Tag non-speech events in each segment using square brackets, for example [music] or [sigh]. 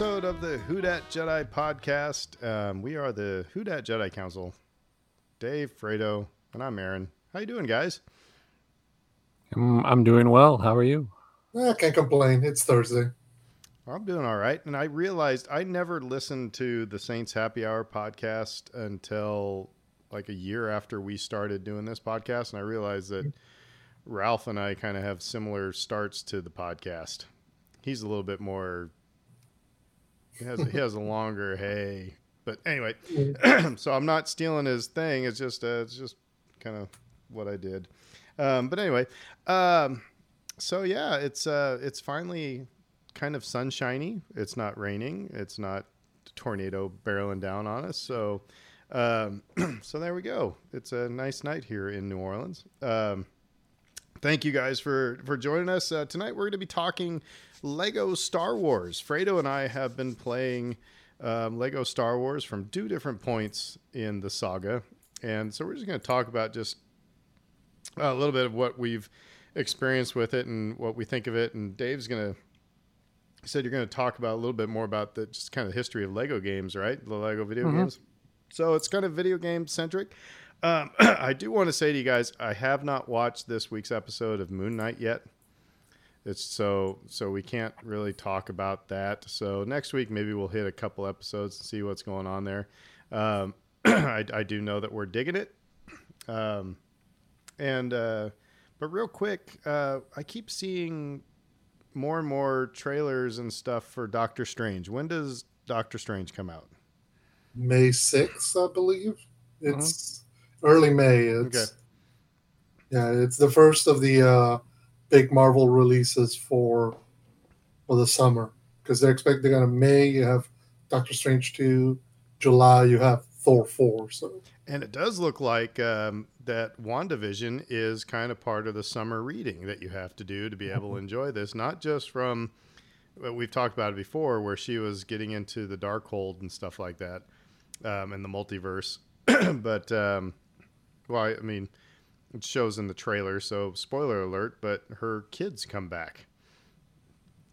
welcome to another episode of the Who Dat Jedi podcast. Um, we are the Who Dat Jedi Council. Dave, Fredo, and I'm Aaron. How you doing, guys? I'm, I'm doing well. How are you? I can't complain. It's Thursday. I'm doing all right. And I realized I never listened to the Saints Happy Hour podcast until like a year after we started doing this podcast. And I realized that Ralph and I kind of have similar starts to the podcast. He's a little bit more, he has, he has a longer hey. But anyway, [laughs] [clears throat] so I'm not stealing his thing. It's just, uh, it's just kind of what I did. Um, but anyway, um, so yeah, it's uh, it's finally kind of sunshiny. It's not raining. It's not tornado barreling down on us. So, um, [clears throat] so there we go. It's a nice night here in New Orleans. Um, thank you guys for for joining us uh, tonight. We're going to be talking Lego Star Wars. Fredo and I have been playing um, Lego Star Wars from two different points in the saga, and so we're just going to talk about just a little bit of what we've experienced with it and what we think of it. And Dave's going to said you're going to talk about a little bit more about the just kind of the history of Lego games, right? The Lego video Mhm. games. So it's kind of video game centric. Um, [clears throat] I do want to say to you guys, I have not watched this week's episode of Moon Knight yet. It's so so we can't really talk about that. So next week maybe we'll hit a couple episodes and see what's going on there. Um, [clears throat] I, I do know that we're digging it. Um, and uh, but real quick, uh, I keep seeing more and more trailers and stuff for Doctor Strange. When does Doctor Strange come out? May 6th, I believe. It's early May. It's, Okay. Yeah, it's the first of the uh, big Marvel releases for for the summer because they're expecting on May you have Doctor Strange 2, July you have Thor 4. So And it does look like um, that WandaVision is kind of part of the summer reading that you have to do to be able to enjoy this, not just from well, we've talked about it before, where she was getting into the dark hold and stuff like that, um, and the multiverse. [clears throat] but um, well, I mean, it shows in the trailer, so spoiler alert. But her kids come back,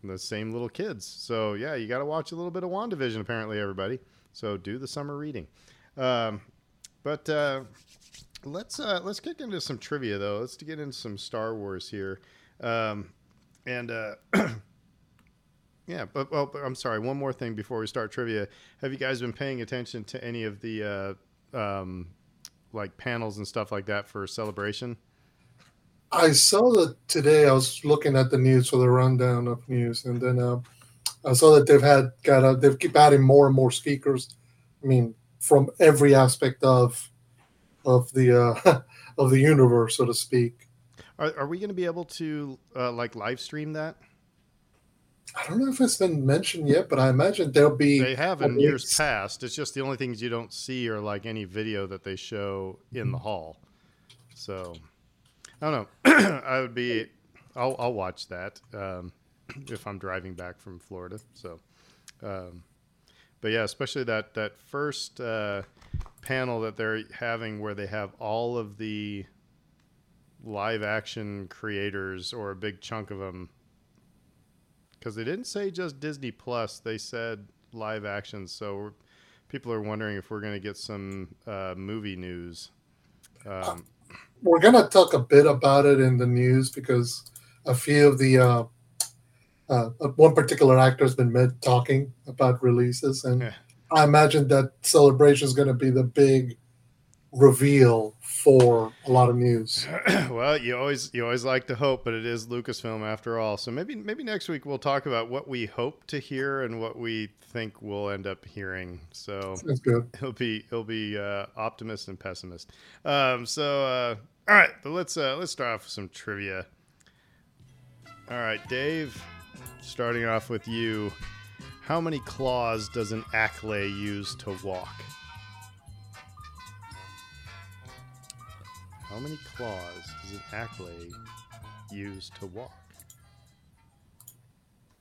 the same little kids. So yeah, you got to watch a little bit of WandaVision, apparently, everybody. So do the summer reading. Um, but uh, let's uh, let's kick into some trivia though. Let's get into some Star Wars here, um, and uh, [clears throat] yeah. But well, but I'm sorry. One more thing before we start trivia. Have you guys been paying attention to any of the uh, um, like panels and stuff like that for celebration? I saw that today. I was looking at the news for the rundown of news, and then uh, I saw that they've had got a, they've keep adding more and more speakers. I mean, from every aspect of of the uh, [laughs] of the universe, so to speak. Are, are we going to be able to uh, like live stream that? I don't know if it's been mentioned yet, but I imagine there'll be. They have in years past. It's just the only things you don't see are like any video that they show in the hall. So I don't know. [clears throat] I would be. I'll I'll watch that um, [clears throat] if I'm driving back from Florida. So, um, but yeah, especially that that first uh, panel that they're having where they have all of the live action creators or a big chunk of them because they didn't say just Disney Plus. They said live action. So we're, people are wondering if we're going to get some uh, movie news. Um, We're gonna talk a bit about it in the news because a few of the uh, uh, one particular actor has been talking about releases, and Yeah. I imagine that celebration is going to be the big reveal for a lot of news. [clears throat] well, you always you always like to hope, but it is Lucasfilm after all. So maybe maybe next week we'll talk about what we hope to hear and what we think we'll end up hearing. So That's good. he'll be he'll be uh, optimist and pessimist. Um, so uh, all right, but let's uh, let's start off with some trivia. All right, Dave. Starting off with you, how many claws does an Acklay use to walk? How many claws does an Acklay use to walk?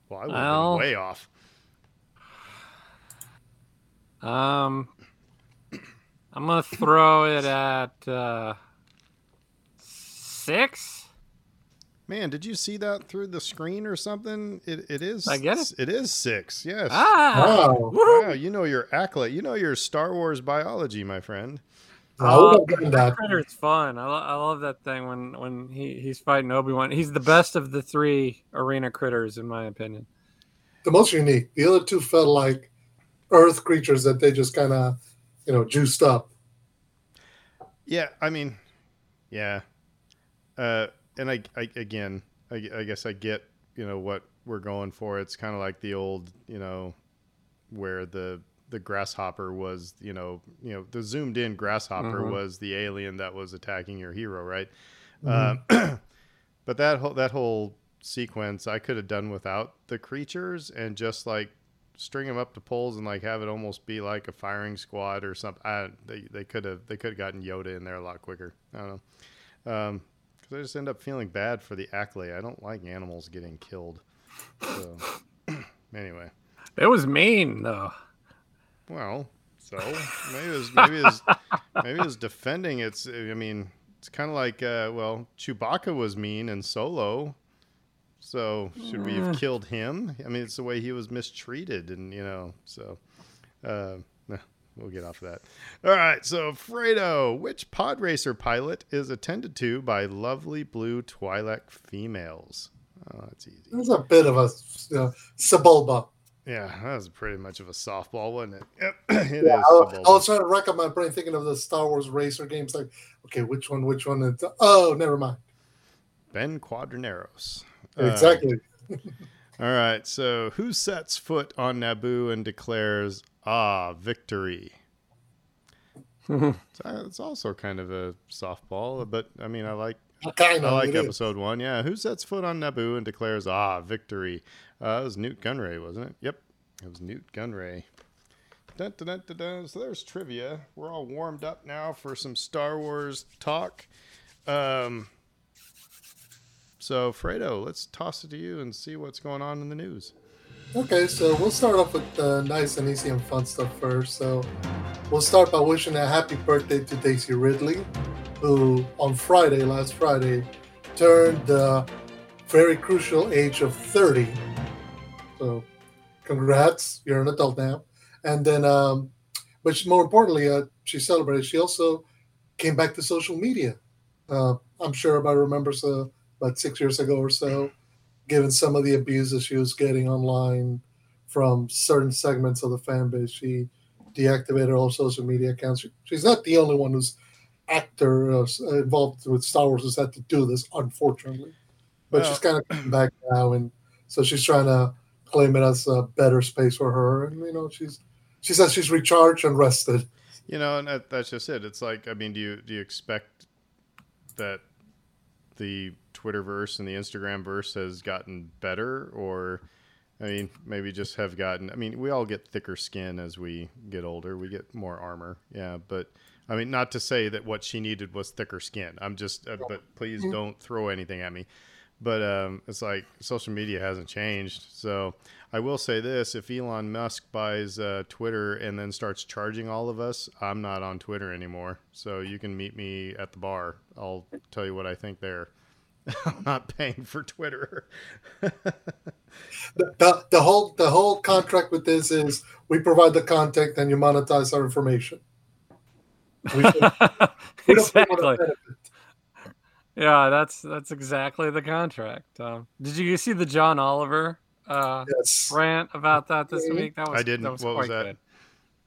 Well, I would Well- been way off. Um, I'm gonna throw it at uh, six. Man, did you see that through the screen or something? It it is. I get it. It is six. Yes. Ah, Wow. woo! Wow, you know your acolyte. You know your Star Wars biology, my friend. I would have done that. Critter's fun. I, lo- I love that thing when when he, he's fighting Obi Wan. He's the best of the three arena critters, in my opinion. The most unique. The other two felt like Earth creatures that they just kind of, you know, juiced up. Yeah, I mean, yeah. Uh, and I, I again, I, I guess I get you know what we're going for. It's kind of like the old, you know, where the the grasshopper was, you know, you know, the zoomed in grasshopper Mhm. was the alien that was attacking your hero, right? Mhm. Uh, [clears throat] but that whole that whole sequence, I could have done without the creatures and just like string them up to poles and like have it almost be like a firing squad or something. I, they they could have they could have gotten Yoda in there a lot quicker. I don't know. Um, because I just end up feeling bad for the Acklay. I don't like animals getting killed. So [clears throat] anyway, It was mean though. Well, so [laughs] maybe it was maybe it was, maybe it was defending its. I mean, it's kind of like uh, well, Chewbacca was mean in Solo. So should we have Eh. killed him? I mean, it's the way he was mistreated, and you know, so uh, we'll get off of that. All right, so Fredo, which pod racer pilot is attended to by lovely blue Twi'lek females? Oh, that's easy. It was a bit of a uh, Sebulba. Yeah, that was pretty much of a softball, wasn't it? Yep, [clears throat] it Yeah, is I, Sebulba. I was trying to rack up my brain thinking of the Star Wars racer games. Like, okay, which one? Which one? And, oh, never mind. Ben Quadinaros. Uh, Exactly. all right. So, who sets foot on Naboo and declares, "Ah, victory"? [laughs] Uh, it's also kind of a softball, but I mean, I like kind [laughs] I of. like it is. episode one. Yeah, who sets foot on Naboo and declares, "Ah, victory"? Uh, it was Nute Gunray, wasn't it? Yep, it was Nute Gunray. Dun, dun, dun, dun, dun. So there's trivia. We're all warmed up now for some Star Wars talk. Um, so Fredo, let's toss it to you and see what's going on in the news. Okay, so we'll start off with the nice and easy and fun stuff first. So we'll start by wishing a happy birthday to Daisy Ridley, who on Friday, last Friday, turned the very crucial age of 30. So congrats, you're an adult now. And then, um, but more importantly, uh, she celebrated. She also came back to social media. Uh, I'm sure everybody remembers uh, about six years ago or so given some of the abuse that she was getting online from certain segments of the fan base. She deactivated all social media accounts. She's not the only one who's actor uh, involved with Star Wars has had to do this, unfortunately. But Well- she's kind of coming back now, and so she's trying to claim it as a better space for her. And you know, she's she says she's recharged and rested. You know, and that, that's just it. It's like, I mean, do you do you expect that the Twitterverse and the Instagram verse has gotten better, or I mean, maybe just have gotten? I mean, we all get thicker skin as we get older. We get more armor, yeah. But I mean, not to say that what she needed was thicker skin. I'm just, uh, but please don't throw anything at me. But um, it's like social media hasn't changed. So I will say this: if Elon Musk buys uh, Twitter and then starts charging all of us, I'm not on Twitter anymore. So you can meet me at the bar. I'll tell you what I think there. [laughs] I'm not paying for Twitter. [laughs] The, the, the whole the whole contract with this is we provide the content and you monetize our information. We, we don't [laughs] we want exactly. to benefit. Yeah, that's that's exactly the contract. Um, did you see the John Oliver uh, Yes. rant about that this week? That was I didn't. That was What was that? good.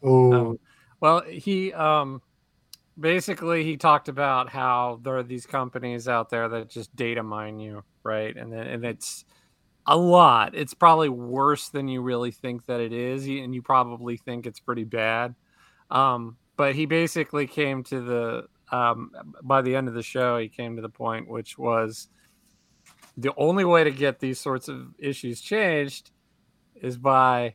Oh, Um, well, he um, basically he talked about how there are these companies out there that just data mine you, right? And then and it's a lot. It's probably worse than you really think that it is, and you probably think it's pretty bad. Um, but he basically came to the um, by the end of the show, he came to the point which was the only way to get these sorts of issues changed is by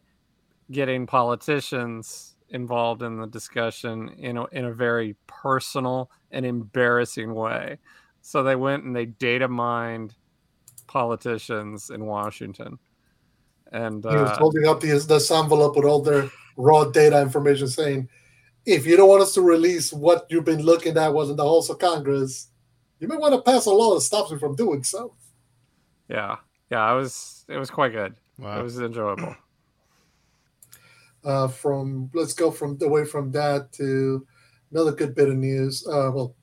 getting politicians involved in the discussion in a, in a very personal and embarrassing way. So they went and they data mined politicians in Washington. And he was uh, holding up this, this envelope with all their raw data information saying, if you don't want us to release what you've been looking at was in the halls of Congress, you may want to pass a law that stops me from doing so. Yeah, yeah, it was it was quite good. Wow. It was enjoyable. [clears throat] Uh, from let's go from away from that to another good bit of news. Uh, well,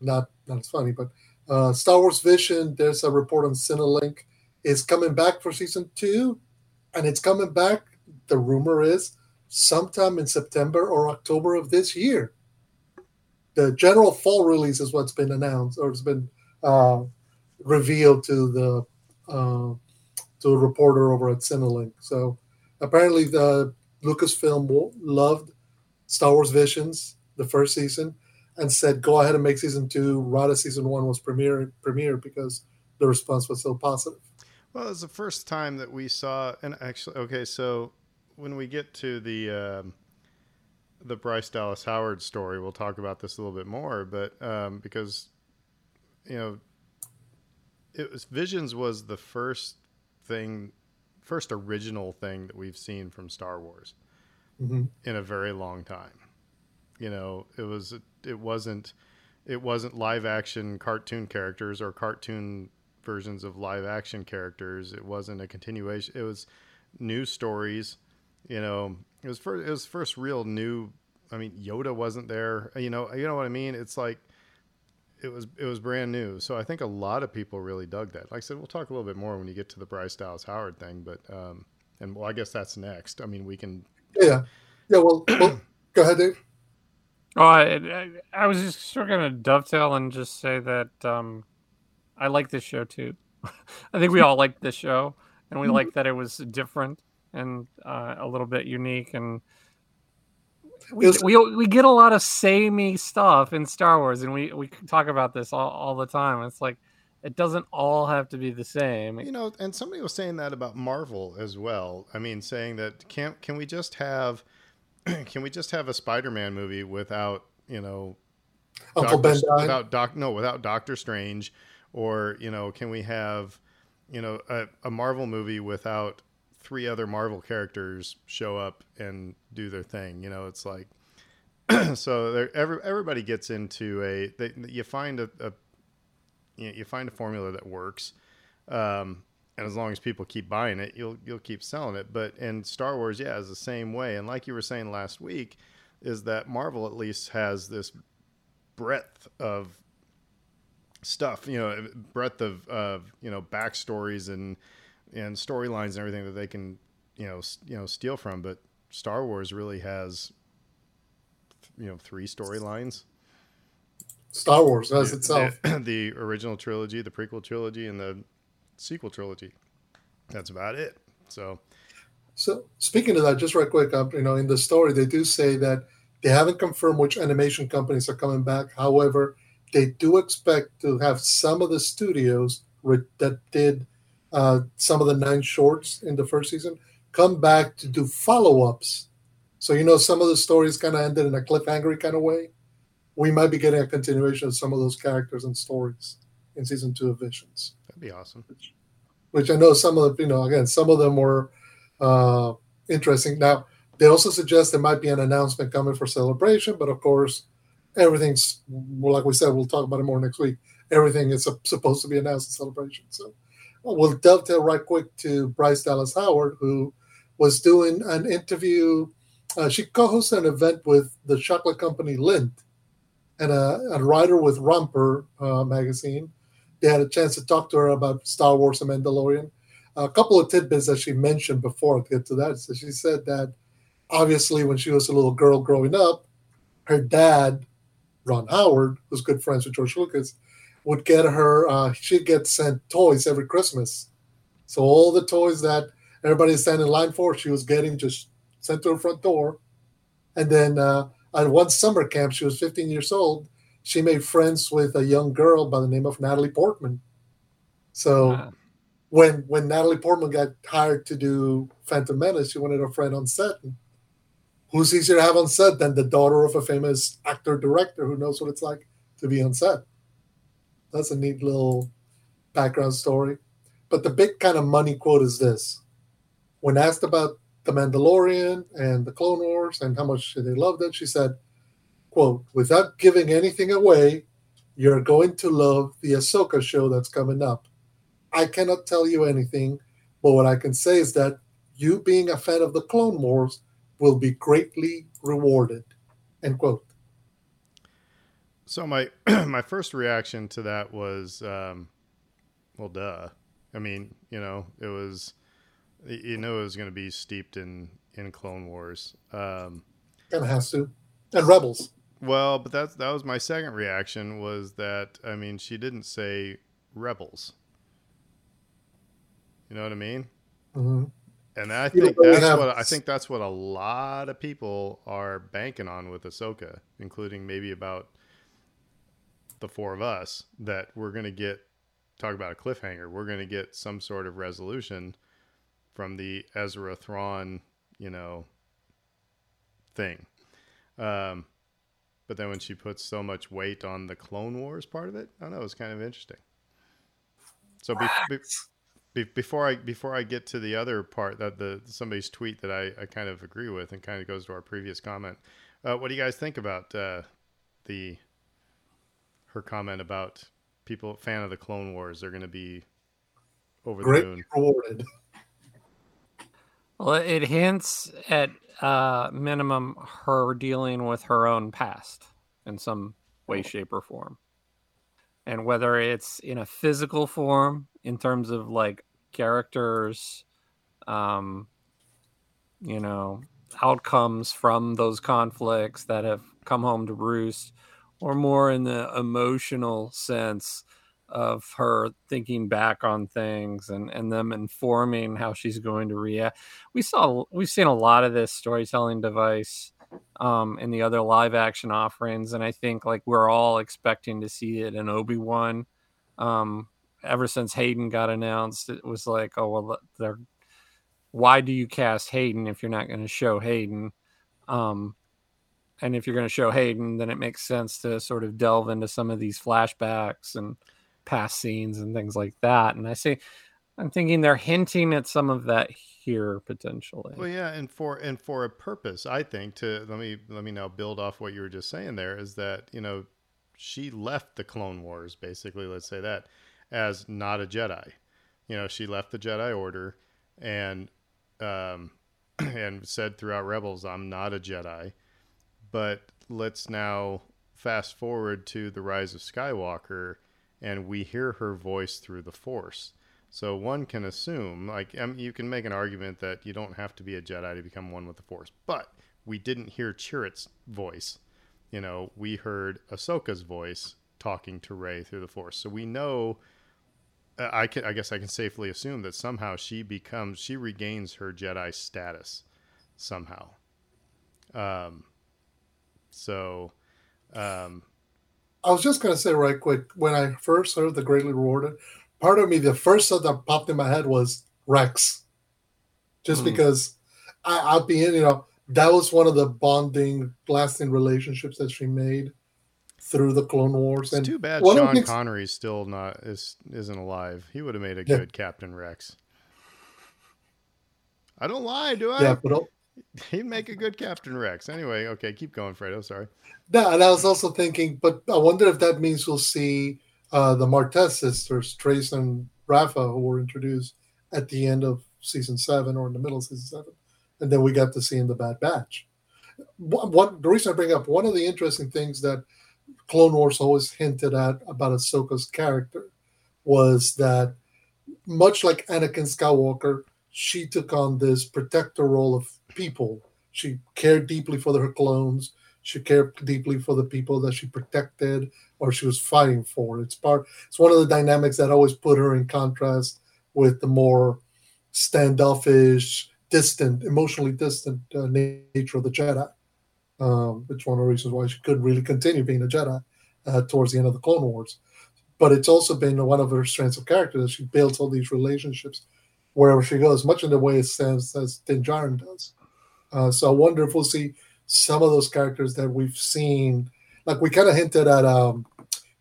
not not as funny, but uh, Star Wars Vision. There's a report on Cinelinx is coming back for season two, and it's coming back. The rumor is sometime in September or October of this year. The general fall release is what's been announced or it's been uh, revealed to the uh, to a reporter over at Cinelinx. So apparently, the Lucasfilm loved Star Wars Visions, the first season, and said, "Go ahead and make season two right as season one was premiere premiere because the response was so positive." Well, it's the first time that we saw, and actually, okay, so when we get to the um, the Bryce Dallas Howard story, we'll talk about this a little bit more. But um, because you know, it was Visions was the first thing, first original thing that we've seen from Star Wars Mhm. in a very long time. You know, it was it wasn't it wasn't live action cartoon characters or cartoon versions of live action characters. It wasn't a continuation. It was new stories. You know, it was first. It was first real new. I mean, Yoda wasn't there. You know, you know what I mean. It's like it was it was brand new. So I think a lot of people really dug that. Like I said, we'll talk a little bit more when you get to the Bryce Dallas Howard thing. But um, and well, I guess that's next. I mean, we can. Yeah, yeah. Well, well [clears throat] go ahead, Dave. Oh, I, I, was just sort of going to dovetail and just say that um, I like this show too. [laughs] I think we all liked this show, and we Mhm. liked that it was different and uh, a little bit unique. And we, was- we we get a lot of samey stuff in Star Wars, and we we talk about this all, all the time. It's like it doesn't all have to be the same. You know, and somebody was saying that about Marvel as well. I mean, saying that can can we just have [clears throat] can we just have a Spider-Man movie without you know Uncle Doctor- Ben without doc no without Doctor Strange, or you know can we have you know a, a Marvel movie without three other Marvel characters show up and do their thing? You know, it's like [clears throat] so there, every, everybody gets into a they, you find a, a you, know, you find a formula that works. Um, and as long as people keep buying it, you'll you'll keep selling it. But in Star Wars, yeah, is the same way. And like you were saying last week, is that Marvel at least has this breadth of stuff, you know, breadth of, of you know backstories and and storylines and everything that they can you know you know steal from. But Star Wars really has you know three storylines. Star Wars as itself. the, [clears throat] the original trilogy, the prequel trilogy, and the sequel trilogy. That's about it. So So speaking of that, just right quick, uh, you know, in the story they do say that they haven't confirmed which animation companies are coming back. However, they do expect to have some of the studios that did uh, some of the nine shorts in the first season come back to do follow-ups. So you know, some of the stories kind of ended in a cliffhanger kind of way. We might be getting a continuation of some of those characters and stories in season two of Visions that'd be awesome. which I know some of you know, again, some of them were uh, interesting. Now, they also suggest there might be an announcement coming for celebration, but of course, everything's, well, like we said, we'll talk about it more next week. Everything is sup- supposed to be announced in celebration. So we'll dovetail right quick to Bryce Dallas Howard, who was doing an interview. Uh, she co hosted an event with the chocolate company Lindt and a, a writer with Romper uh, magazine they had a chance to talk to her about Star Wars and Mandalorian. A couple of tidbits that she mentioned before to get to that. So she said that obviously when she was a little girl growing up, her dad, Ron Howard, who's good friends with George Lucas, would get her, uh, she'd get sent toys every Christmas. So all the toys that everybody standing in line for, she was getting just sent to her front door. And then uh, at one summer camp, she was 15 years old she made friends with a young girl by the name of Natalie Portman. So Uh, when when Natalie Portman got hired to do Phantom Menace, she wanted a friend on set. And who's easier to have on set than the daughter of a famous actor director who knows what it's like to be on set? That's a neat little background story. But the big kind of money quote is this: when asked about the Mandalorian and the Clone Wars and how much they loved it, she said, quote, without giving anything away, you're going to love the Ahsoka show that's coming up. I cannot tell you anything, but what I can say is that you being a fan of the Clone Wars will be greatly rewarded. End quote. So my [clears throat] my first reaction to that was, um, well, duh. I mean, you know, it was, you know, it was going to be steeped in in Clone Wars. Um, kind of has to, and Rebels. Well, but that's that was my second reaction was that I mean she didn't say rebels. You know what I mean? Mm-hmm. And I think really that's what I think that's what a lot of people are banking on with Ahsoka, including maybe about the four of us, that we're going to get talk about a cliffhanger. We're going to get some sort of resolution from the Ezra Thrawn, you know, thing. Um, but then when she puts so much weight on the Clone Wars part of it, I don't know, it's kind of interesting. So be, be, be, before I before I get to the other part that the somebody's tweet that I, I kind of agree with and kind of goes to our previous comment, uh, what do you guys think about uh, the her comment about people fan of the Clone Wars They're going to be over Great the moon? Rewarded. Well, it hints at uh, minimum her dealing with her own past in some way, shape, or form. And whether it's in a physical form, in terms of like characters, um, you know, outcomes from those conflicts that have come home to roost, or more in the emotional sense of her thinking back on things and and them informing how she's going to react. We saw we've seen a lot of this storytelling device um in the other live action offerings and I think like we're all expecting to see it in Obi-Wan um ever since Hayden got announced it was like oh well they're why do you cast Hayden if you're not going to show Hayden um and if you're going to show Hayden then it makes sense to sort of delve into some of these flashbacks and past scenes and things like that. And I say, I'm thinking they're hinting at some of that here potentially. Well, yeah, and for and for a purpose, I think. To let me let me now build off what you were just saying. There is that you know she left the Clone Wars basically. Let's say that as not a Jedi. You know, she left the Jedi Order and um, [clears throat] and said throughout Rebels, "I'm not a Jedi." But let's now fast forward to the rise of Skywalker and we hear her voice through the Force. So one can assume, like, um, you can make an argument that you don't have to be a Jedi to become one with the Force, but we didn't hear Chirrut's voice. You know, we heard Ahsoka's voice talking to Rey through the Force, so we know. Uh, I can, I guess, I can safely assume that somehow she becomes, she regains her Jedi status, somehow. Um, so, um, I was just gonna say right quick when I first heard the greatly rewarded, part of me the first thought that popped in my head was Rex, just mm. because I, I'll be in you know that was one of the bonding, lasting relationships that she made through the Clone Wars. It's and too bad Sean things... Connery's still not is isn't alive. He would have made a yeah. good Captain Rex. I don't lie, do I? Yeah, but [laughs] He'd make a good Captain Rex. Anyway, okay, keep going, Fredo. Sorry. No, and I was also thinking, but I wonder if that means we'll see uh, the Martez sisters, Trace and Rafa, who were introduced at the end of season seven or in the middle of season seven, and then we got to see in the Bad Batch. What, what the reason I bring up one of the interesting things that Clone Wars always hinted at about Ahsoka's character was that much like Anakin Skywalker, she took on this protector role of people. She cared deeply for her clones. She cared deeply for the people that she protected or she was fighting for. It's part. It's one of the dynamics that always put her in contrast with the more standoffish, distant, emotionally distant uh, nature of the Jedi. Um, it's one of the reasons why she couldn't really continue being a Jedi uh, towards the end of the Clone Wars. But it's also been one of her strengths of character that she builds all these relationships wherever she goes, much in the way it says as Din Djarin does. Uh, so I wonder if we'll see some of those characters that we've seen. Like we kind of hinted at um,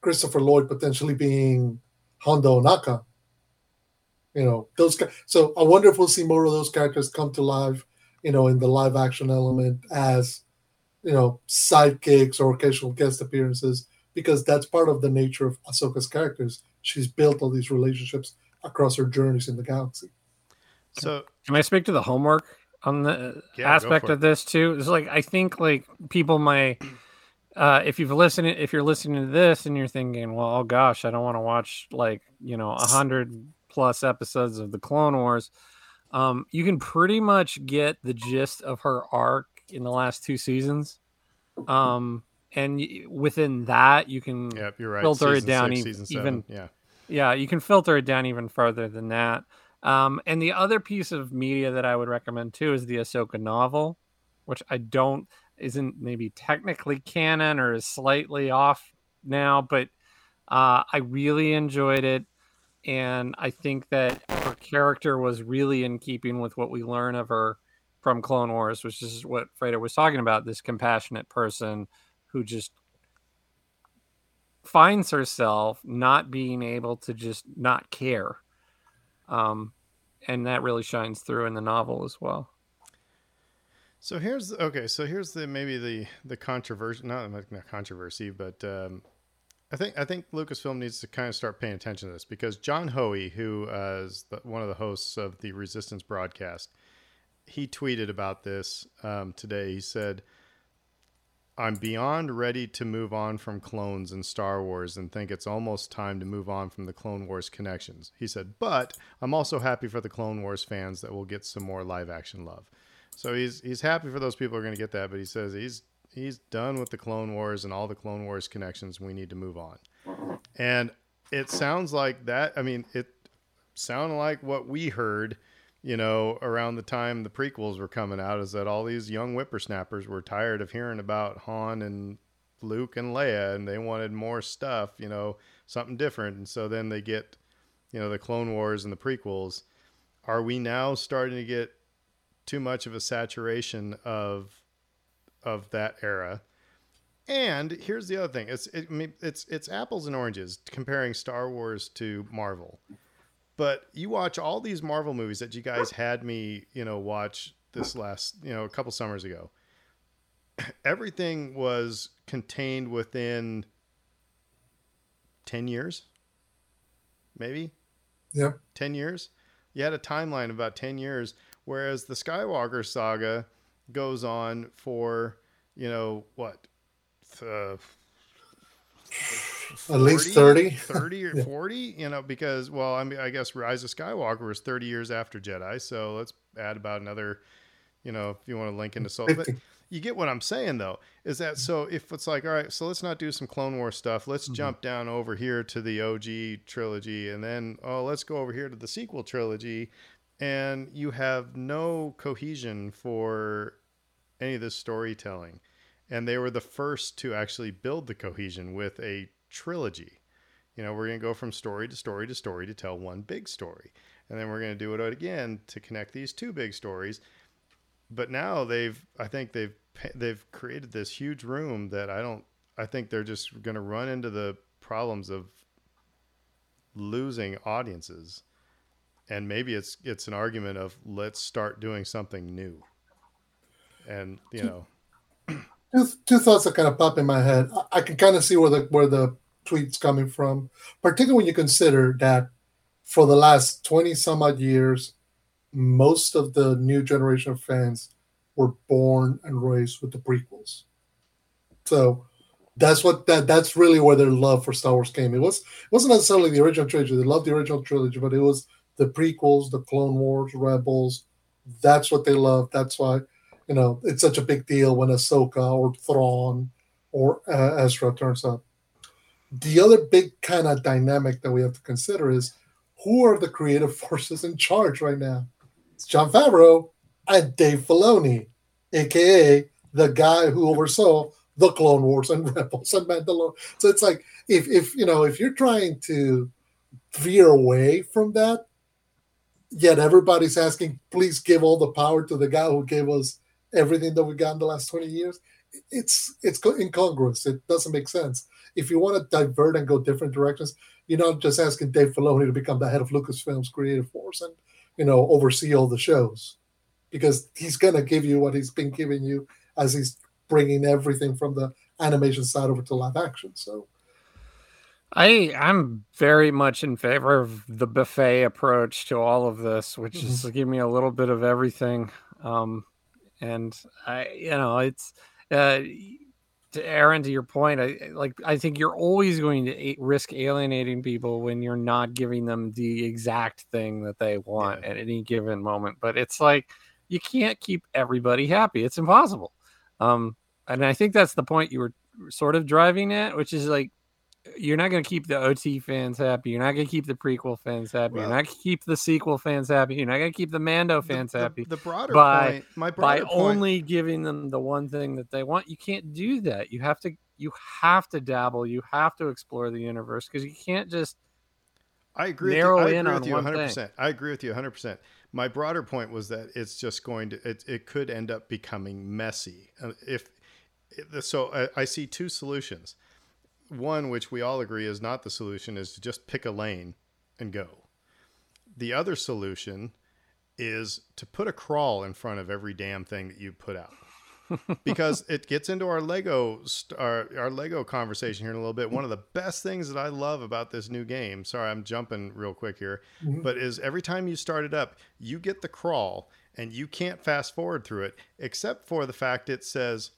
Christopher Lloyd potentially being Hondo Ohnaka. You know those. So I wonder if we'll see more of those characters come to life. You know, in the live action element as you know sidekicks or occasional guest appearances, because that's part of the nature of Ahsoka's characters. She's built all these relationships across her journeys in the galaxy. So, can I speak to the homework on the yeah, aspect of this too? It's like I think like people may, uh, if you've listened, if you're listening to this and you're thinking, well, oh gosh, I don't want to watch like you know a hundred plus episodes of the Clone Wars. Um, you can pretty much get the gist of her arc in the last two seasons. Um, and within that, you can yep, you're right. filter season it down six, even. Yeah, yeah, you can filter it down even further than that. Um, and the other piece of media that I would recommend too is the Ahsoka novel, which I don't isn't maybe technically canon or is slightly off now, but uh, I really enjoyed it and I think that her character was really in keeping with what we learn of her from Clone Wars, which is what Fredo was talking about this compassionate person who just finds herself not being able to just not care. Um, and that really shines through in the novel as well. So here's okay. So here's the maybe the the controversy, not not controversy, but um, I think I think Lucasfilm needs to kind of start paying attention to this because John Hoey, who uh, is the, one of the hosts of the Resistance broadcast, he tweeted about this um, today. He said, "I'm beyond ready to move on from clones and Star Wars and think it's almost time to move on from the Clone Wars connections." He said, "But I'm also happy for the Clone Wars fans that will get some more live action love." So he's he's happy for those people who are going to get that, but he says he's he's done with the Clone Wars and all the Clone Wars connections. We need to move on. And it sounds like that. I mean, it sounded like what we heard, you know, around the time the prequels were coming out is that all these young whippersnappers were tired of hearing about Han and Luke and Leia and they wanted more stuff, you know, something different. And so then they get, you know, the Clone Wars and the prequels. Are we now starting to get too much of a saturation of of that era. And here's the other thing: it's it, I mean, it's it's apples and oranges comparing Star Wars to Marvel. But you watch all these Marvel movies that you guys had me, you know, watch this last, you know, a couple summers ago. [clears throat] Everything was contained within 10 years. Maybe? Yeah. 10 years. You had a timeline of about 10 years whereas the Skywalker saga goes on for you know what uh, 40, at least 30 30 or [laughs] yeah. 40 you know because well i mean i guess rise of skywalker was 30 years after jedi so let's add about another you know if you want to link into so but [laughs] you get what i'm saying though is that so if it's like all right so let's not do some clone war stuff let's mm-hmm. jump down over here to the og trilogy and then oh let's go over here to the sequel trilogy and you have no cohesion for any of this storytelling. And they were the first to actually build the cohesion with a trilogy. You know, we're going to go from story to story to story to tell one big story. And then we're going to do it again to connect these two big stories. But now they've, I think they've, they've created this huge room that I don't, I think they're just going to run into the problems of losing audiences and maybe it's it's an argument of let's start doing something new and you know [clears throat] two, two thoughts that kind of pop in my head i can kind of see where the where the tweet's coming from particularly when you consider that for the last 20 some odd years most of the new generation of fans were born and raised with the prequels so that's what that that's really where their love for Star Wars came. It was it wasn't necessarily the original trilogy. They loved the original trilogy, but it was the prequels, the Clone Wars, Rebels. That's what they love. That's why, you know, it's such a big deal when Ahsoka or Thrawn or uh, Ezra turns up. The other big kind of dynamic that we have to consider is who are the creative [laughs] forces in charge right now? It's Jon Favreau and Dave Filoni, aka the guy who oversaw the Clone Wars and [laughs] Rebels and Mandalorian. So it's like if if you know if you're trying to veer away from that, yet everybody's asking, please give all the power to the guy who gave us everything that we got in the last 20 years. It's it's incongruous. It doesn't make sense. If you want to divert and go different directions, you're not just asking Dave Filoni to become the head of Lucasfilm's creative force and you know oversee all the shows, because he's gonna give you what he's been giving you as he's bringing everything from the animation side over to live action. So I I'm very much in favor of the buffet approach to all of this, which mm-hmm. is give me a little bit of everything. Um, and I, you know, it's uh, to Aaron, to your point, I like. I think you're always going to a- risk alienating people when you're not giving them the exact thing that they want yeah. at any given moment. But it's like you can't keep everybody happy. It's impossible. Um, and I think that's the point you were sort of driving at, which is like you're not going to keep the OT fans happy. You're not going to keep the prequel fans happy. Well, you're not going to keep the sequel fans happy. You're not going to keep the Mando fans the, happy. The, the broader by, point, my broader by point. only giving them the one thing that they want, you can't do that. You have to you have to dabble. You have to explore the universe because you can't just. I agree. Narrow with you. I agree with you 100. percent I agree with you 100. percent My broader point was that it's just going to it, it could end up becoming messy uh, if so. I, I see two solutions one, which we all agree is not the solution, is to just pick a lane and go. The other solution is to put a crawl in front of every damn thing that you put out. [laughs] because it gets into our Lego our, our Lego conversation here in a little bit. One of the best things that I love about this new game, sorry, I'm jumping real quick here, mm-hmm. but is every time you start it up, you get the crawl and you can't fast forward through it except for the fact it says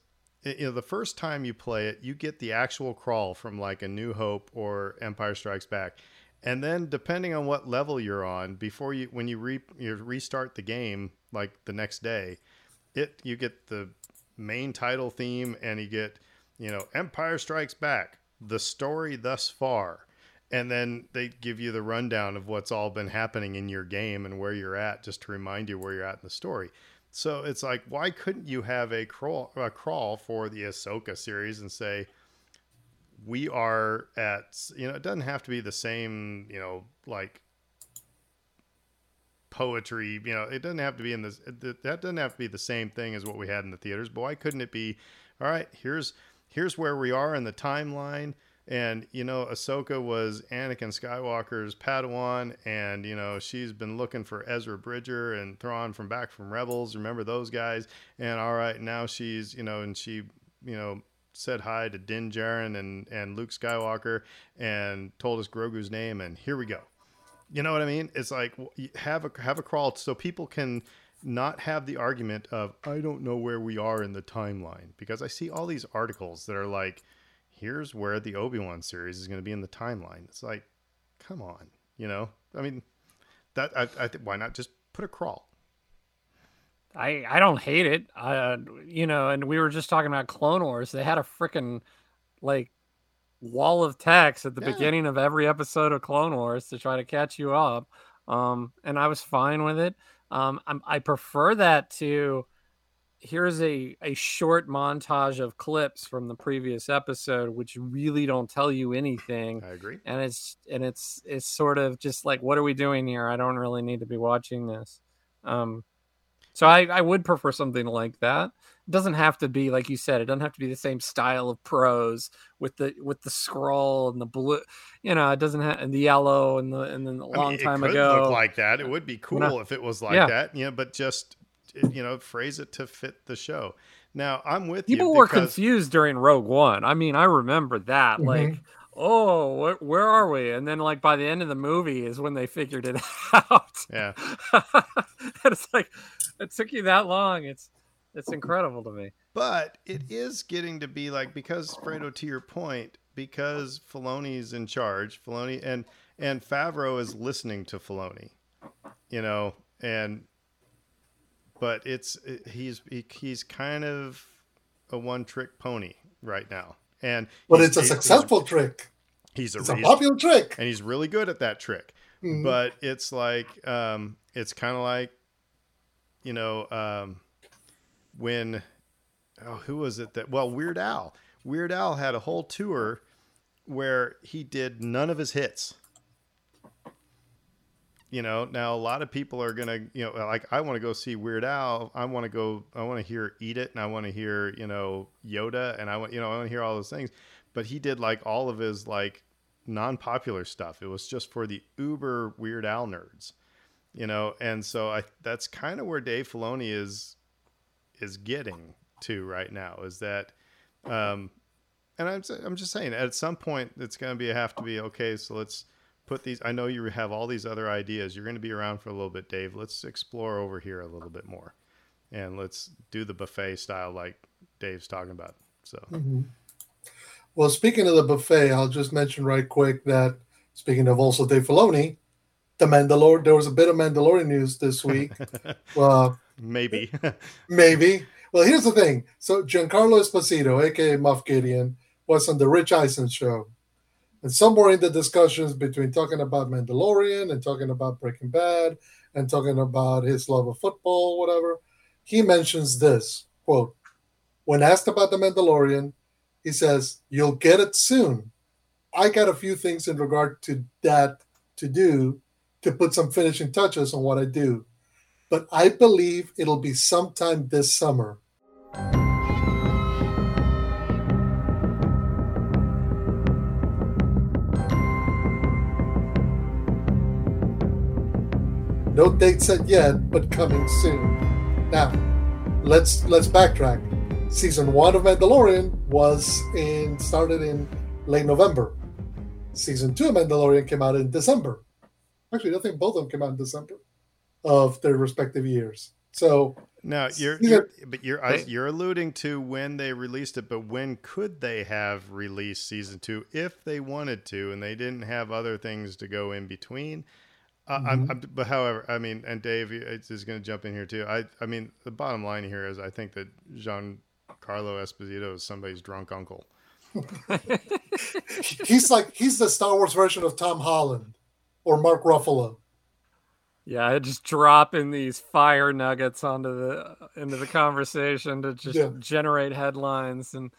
you know the first time you play it you get the actual crawl from like a new hope or empire strikes back. And then depending on what level you're on before you when you, re, you restart the game like the next day it you get the main title theme and you get you know empire strikes back the story thus far. And then they give you the rundown of what's all been happening in your game and where you're at just to remind you where you're at in the story so it's like, why couldn't you have a crawl, a crawl for the Ahsoka series and say, we are at, you know, it doesn't have to be the same, you know, like poetry, you know, it doesn't have to be in this, that doesn't have to be the same thing as what we had in the theaters, but why couldn't it be, all right, here's, here's where we are in the timeline and you know, Ahsoka was Anakin Skywalker's Padawan, and you know she's been looking for Ezra Bridger and Thrawn from back from Rebels. Remember those guys? And all right, now she's you know, and she you know said hi to Din Djarin and and Luke Skywalker, and told us Grogu's name, and here we go. You know what I mean? It's like have a have a crawl so people can not have the argument of I don't know where we are in the timeline because I see all these articles that are like here's where the Obi-Wan series is going to be in the timeline. It's like, come on, you know? I mean, that I, I th- why not just put a crawl? I I don't hate it. Uh, you know, and we were just talking about Clone Wars. They had a freaking like wall of text at the yeah. beginning of every episode of Clone Wars to try to catch you up. Um, and I was fine with it. Um, I'm, I prefer that to here's a a short montage of clips from the previous episode which really don't tell you anything. I agree. And it's and it's it's sort of just like what are we doing here? I don't really need to be watching this. Um so i i would prefer something like that. It doesn't have to be like you said it doesn't have to be the same style of prose with the with the scroll and the blue you know it doesn't have and the yellow and the and then a long I mean, time ago. look like that. It would be cool know, if it was like yeah. that yeah but just you know, phrase it to fit the show. Now, I'm with People you. People were confused during Rogue One. I mean, I remember that. Mm-hmm. Like, oh, where, where, are we? And then, like, by the end of the movie is when they figured it [laughs] out. Yeah. [laughs] it's like, it took you that long. It's, it's incredible to me. But it is getting to be like, because, Fredo, to your point, because Filoni's in charge, Filoni and, and Favreau is listening to Filoni, you know, and but it's he's he's kind of a one trick pony right now, and but it's a successful he's, trick. He's a, it's a popular trick, and he's really good at that trick. Mm-hmm. But it's like um, it's kind of like you know um, when oh who was it that well Weird Al Weird Al had a whole tour where he did none of his hits you know now a lot of people are gonna you know like i want to go see weird al i want to go i want to hear eat it and i want to hear you know yoda and i want you know i want to hear all those things but he did like all of his like non-popular stuff it was just for the uber weird al nerds you know and so i that's kind of where dave filoni is is getting to right now is that um and I'm I'm just saying at some point it's going to be have to be okay. So let's put these. I know you have all these other ideas. You're going to be around for a little bit, Dave. Let's explore over here a little bit more, and let's do the buffet style like Dave's talking about. So. Mm-hmm. Well, speaking of the buffet, I'll just mention right quick that speaking of also Dave Filoni, the Mandalorian. There was a bit of Mandalorian news this week. [laughs] well, maybe, [laughs] maybe. Well, here's the thing. So Giancarlo Esposito, aka Moff Gideon, was on the Rich Eisen show, and somewhere in the discussions between talking about Mandalorian and talking about Breaking Bad and talking about his love of football, whatever, he mentions this quote: "When asked about the Mandalorian, he says, You'll get it soon. I got a few things in regard to that to do to put some finishing touches on what I do. But I believe it'll be sometime this summer. No date set yet, but coming soon. Now, let's let's backtrack season one of Mandalorian was in started in late November. Season two of Mandalorian came out in December. Actually, I think both of them came out in December of their respective years. So now you're, you're but you're you're alluding to when they released it, but when could they have released season two if they wanted to, and they didn't have other things to go in between? Uh, mm-hmm. I'm, I'm, but however, I mean, and Dave is going to jump in here too. I, I mean, the bottom line here is I think that Jean Carlo Esposito is somebody's drunk uncle. [laughs] he's like he's the Star Wars version of Tom Holland or Mark Ruffalo. Yeah, just dropping these fire nuggets onto the into the conversation to just yeah. generate headlines, and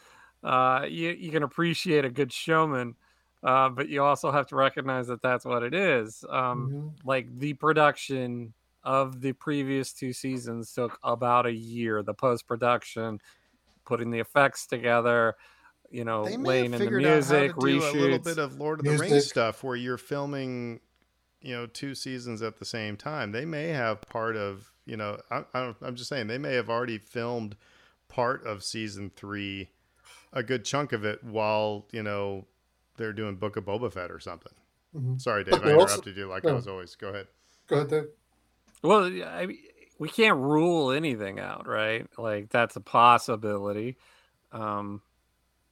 uh, you you can appreciate a good showman, uh, but you also have to recognize that that's what it is. Um, mm-hmm. Like the production of the previous two seasons took about a year. The post production putting the effects together, you know, laying in the music, reshoots. a little bit of Lord of the music. Rings stuff where you're filming, you know, two seasons at the same time. They may have part of, you know, I, I I'm just saying they may have already filmed part of season three, a good chunk of it, while you know they're doing Book of Boba Fett or something. Mm-hmm. Sorry, Dave, I interrupted you like no. I was always. Go ahead. Go ahead, Dave. Well, I we can't rule anything out, right? Like that's a possibility. Um,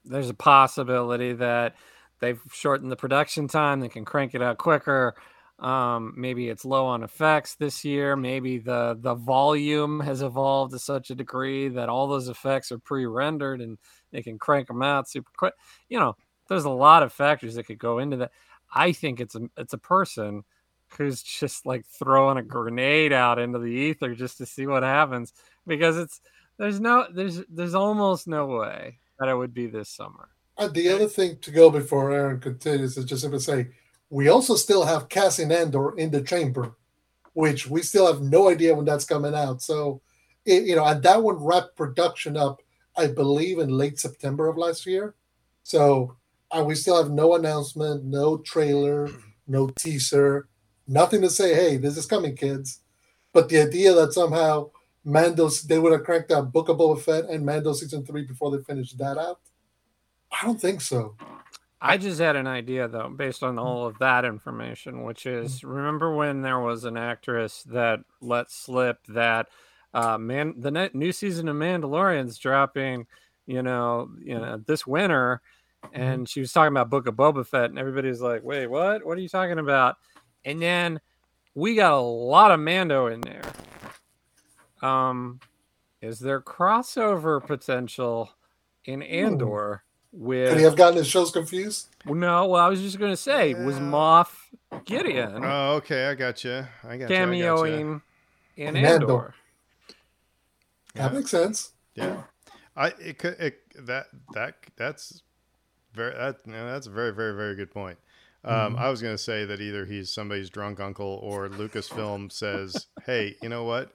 there's a possibility that they've shortened the production time; they can crank it out quicker. Um, maybe it's low on effects this year. Maybe the the volume has evolved to such a degree that all those effects are pre-rendered and they can crank them out super quick. You know, there's a lot of factors that could go into that. I think it's a it's a person who's just like throwing a grenade out into the ether just to see what happens because it's there's no there's there's almost no way that it would be this summer. And the other thing to go before Aaron continues is just simply say we also still have Cassian Andor in the chamber, which we still have no idea when that's coming out. So, it, you know, and that one wrapped production up, I believe, in late September of last year. So, and we still have no announcement, no trailer, [clears throat] no teaser Nothing to say, hey, this is coming, kids. But the idea that somehow Mando's they would have cranked out Book of Boba Fett and Mando season three before they finished that out. I don't think so. I just had an idea though, based on all of that information, which is remember when there was an actress that let slip that uh, man the new season of Mandalorian's dropping, you know, you know this winter. And she was talking about Book of Boba Fett, and everybody's like, "Wait, what? What are you talking about?" And then we got a lot of Mando in there. Um, is there crossover potential in Andor with? Could he have gotten his shows confused? No, well, I was just gonna say yeah. was Moff Gideon. Oh, okay, I got you. I got cameoing you. in Andor. Andor. That makes sense. Yeah, I it could it, that that that's very that that's a very very very good point. Um, mm-hmm. I was going to say that either he's somebody's drunk uncle or Lucasfilm [laughs] says, "Hey, you know what?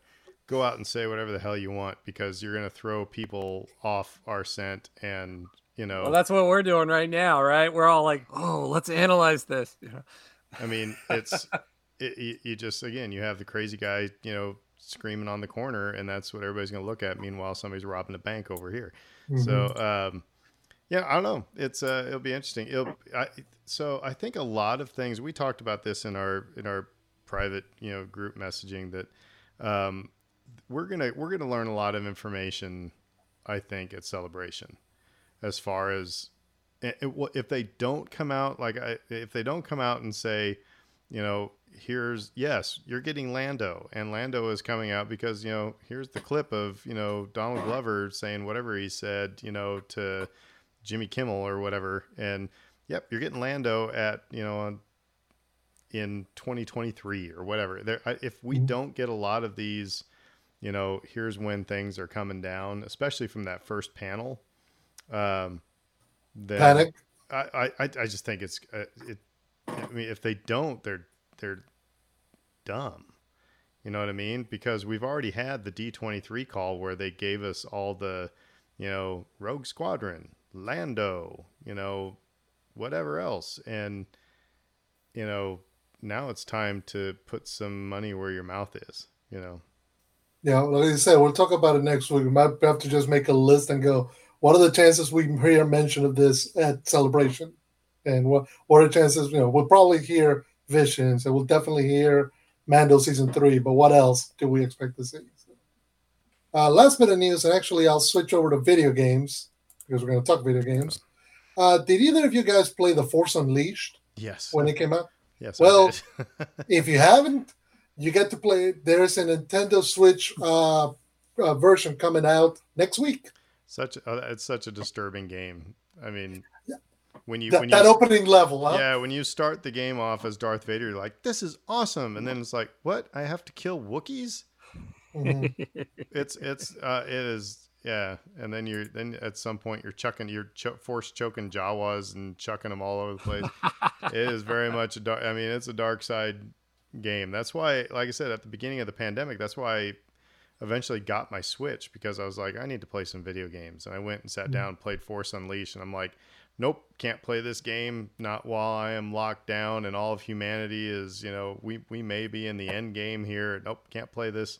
Go out and say whatever the hell you want because you're going to throw people off our scent." And you know, well, that's what we're doing right now, right? We're all like, "Oh, let's analyze this." [laughs] I mean, it's [laughs] it, you, you just again, you have the crazy guy, you know, screaming on the corner, and that's what everybody's going to look at. Meanwhile, somebody's robbing a bank over here. Mm-hmm. So. Um, Yeah, I don't know. It's uh, it'll be interesting. It'll, I, so I think a lot of things we talked about this in our in our private you know group messaging that um, we're gonna we're gonna learn a lot of information. I think at celebration, as far as it, if they don't come out like I, if they don't come out and say, you know, here's yes, you're getting Lando, and Lando is coming out because you know here's the clip of you know Donald Glover saying whatever he said, you know to Jimmy Kimmel or whatever, and yep, you're getting Lando at you know on, in 2023 or whatever. There, if we mm-hmm. don't get a lot of these, you know, here's when things are coming down, especially from that first panel. Um, then Panic. I, I, I just think it's uh, it. I mean, if they don't, they're they're dumb. You know what I mean? Because we've already had the D23 call where they gave us all the, you know, Rogue Squadron, Lando, you know, whatever else. And, you know, now it's time to put some money where your mouth is, you know. Yeah, like I said, we'll talk about it next week. We might have to just make a list and go, what are the chances we hear mention of this at celebration? And what what are the chances, you know, we'll probably hear visions and we'll definitely hear Mando season three, but what else do we expect to see? Uh, last bit of news, and actually I'll switch over to video games because we're going to talk video games. Uh, did either of you guys play The Force Unleashed? Yes. When it came out? Yes. Well, [laughs] if you haven't, you get to play it. There's a Nintendo Switch uh, uh, version coming out next week. Such uh, it's such a disturbing game. I mean, when you that, when that you, opening level, huh? yeah, when you start the game off as Darth Vader, you're like, "This is awesome," and then it's like, "What? I have to kill Wookiees?" Mm-hmm. [laughs] it's it's uh, it is yeah, and then you're then at some point you're chucking you're ch- force choking Jawas and chucking them all over the place. [laughs] it is very much a dark. I mean, it's a dark side game. That's why, like I said, at the beginning of the pandemic, that's why I eventually got my Switch because I was like, I need to play some video games, and I went and sat mm-hmm. down, played Force Unleashed, and I'm like, nope, can't play this game not while I am locked down and all of humanity is, you know, we we may be in the end game here. Nope, can't play this.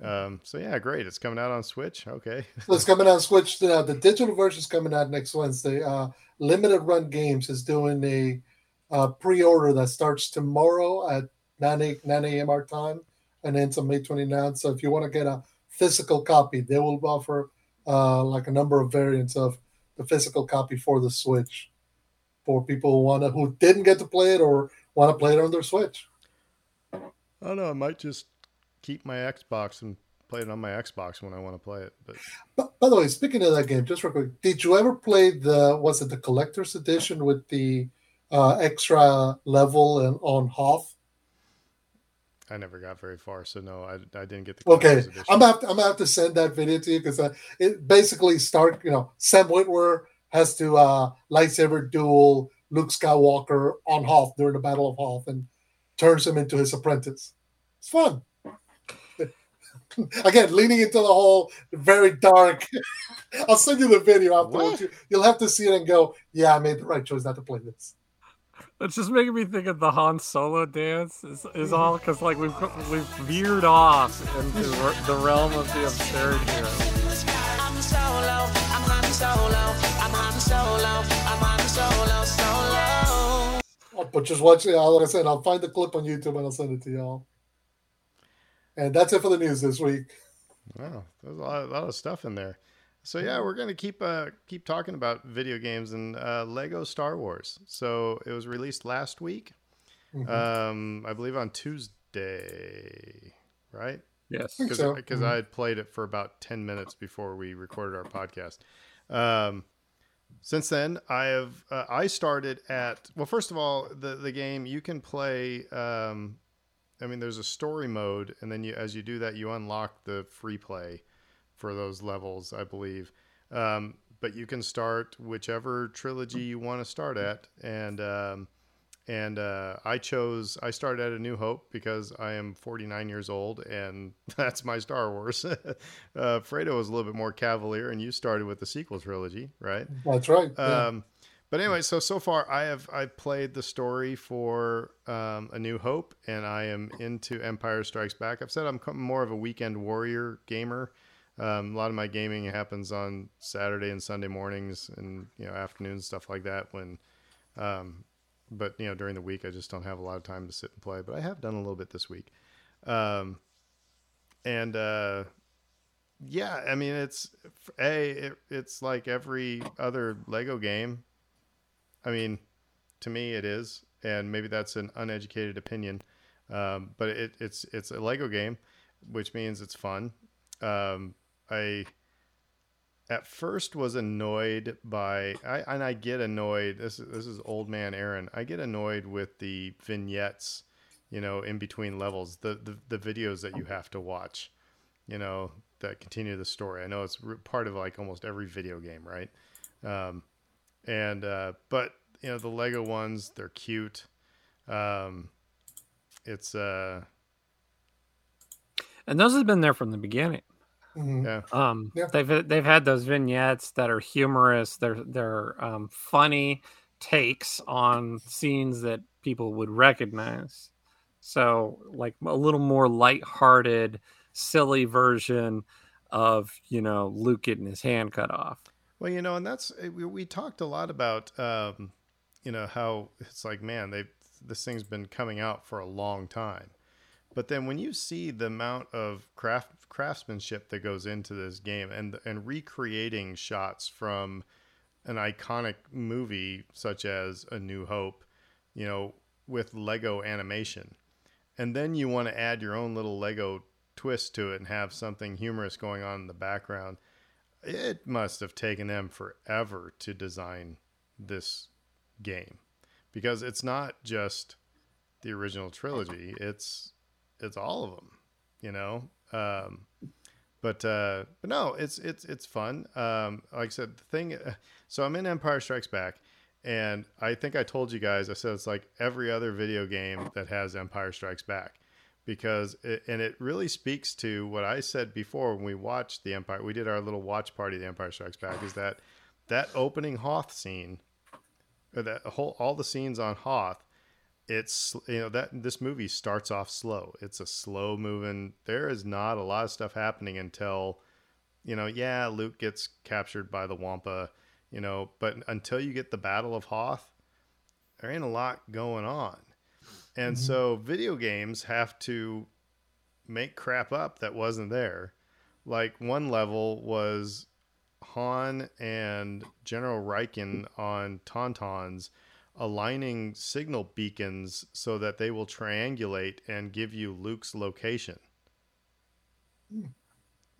Um, so yeah, great. It's coming out on Switch. Okay. so it's coming out on Switch. Now, the digital version is coming out next Wednesday. Uh, Limited Run Games is doing a uh, pre-order that starts tomorrow at 9 a, 9 a.m. our time and ends on May 29th. So if you want to get a physical copy, they will offer uh, like a number of variants of the physical copy for the Switch for people who want to who didn't get to play it or want to play it on their Switch. I don't know. I might just keep my Xbox and play it on my Xbox when I want to play it. But by, by the way, speaking of that game, just real quick, did you ever play the was it the collector's edition with the uh, extra level and on Hoth? I never got very far, so no, I, I didn't get the. Okay, edition. I'm gonna, to, I'm gonna have to send that video to you because uh, it basically start. You know, Sam Witwer has to uh, lightsaber duel Luke Skywalker on Hoth during the Battle of Hoth and turns him into his apprentice. It's fun. [laughs] Again, leaning into the whole very dark. [laughs] I'll send you the video afterwards. What? You'll have to see it and go, "Yeah, I made the right choice not to play this." It's just making me think of the Han Solo dance. Is, is all because like we've we've veered off into the realm of the absurd here. Oh, I'm solo. I'm Han Solo. I'm Han Solo. I'm Han Solo. Solo. But just watch it. Like I said, I'll find the clip on YouTube and I'll send it to y'all. And that's it for the news this week. Wow, there's a lot, a lot of stuff in there. So yeah, we're gonna keep uh, keep talking about video games and uh, Lego Star Wars. So it was released last week, mm-hmm. um, I believe on Tuesday, right? Yes, because so. because mm-hmm. I had played it for about ten minutes before we recorded our podcast. Um, since then, I have uh, I started at well, first of all, the the game you can play um, I mean, there's a story mode, and then you, as you do that, you unlock the free play for those levels, I believe. Um, but you can start whichever trilogy you want to start at, and um, and uh, I chose I started at A New Hope because I am 49 years old, and [laughs] that's my Star Wars. [laughs] uh, Fredo was a little bit more cavalier, and you started with the sequel trilogy, right? That's right. Um, but anyway, so so far I have I played the story for um, A New Hope, and I am into Empire Strikes Back. I've said I'm more of a weekend warrior gamer. Um, a lot of my gaming happens on Saturday and Sunday mornings and you know afternoons stuff like that. When, um, but you know during the week I just don't have a lot of time to sit and play. But I have done a little bit this week, um, and uh, yeah, I mean it's a it, it's like every other Lego game. I mean, to me it is, and maybe that's an uneducated opinion, um, but it, it's it's a Lego game, which means it's fun. Um, I at first was annoyed by I and I get annoyed. This is this is old man Aaron. I get annoyed with the vignettes, you know, in between levels, the the, the videos that you have to watch, you know, that continue the story. I know it's part of like almost every video game, right? Um, and uh, but you know the Lego ones, they're cute. Um, it's uh, and those have been there from the beginning. Mhm. yeah. Um, Yeah. they've they've had those vignettes that are humorous. They're they're um, funny takes on scenes that people would recognize. So like a little more lighthearted, silly version of you know Luke getting his hand cut off. Well, you know, and that's eh, we, we talked a lot about, um, you know, how it's like, man, they this thing's been coming out for a long time, but then when you see the amount of craft craftsmanship that goes into this game and and recreating shots from an iconic movie such as A New Hope, you know, with Lego animation, and then you want to add your own little Lego twist to it and have something humorous going on in the background it must have taken them forever to design this game. Because it's not just the original trilogy it's it's all of them you know? Um but uh but no it's it's it's fun. Um like i said the thing so i'm in empire strikes back and i think i told you guys i said it's like every other video game that has empire strikes back because it, and it really speaks to what I said before when we watched the Empire. We did our little watch party, The Empire Strikes Back. Is that that opening Hoth scene, or that whole all the scenes on Hoth? It's you know that this movie starts off slow. It's a slow moving. There is not a lot of stuff happening until, you know, yeah, Luke gets captured by the Wampa, you know, but until you get the Battle of Hoth, there ain't a lot going on. And Mhm. so video games have to make crap up that wasn't there. Like one level was Han and General Rieekan on Tauntauns aligning signal beacons so that they will triangulate and give you Luke's location. Hmm.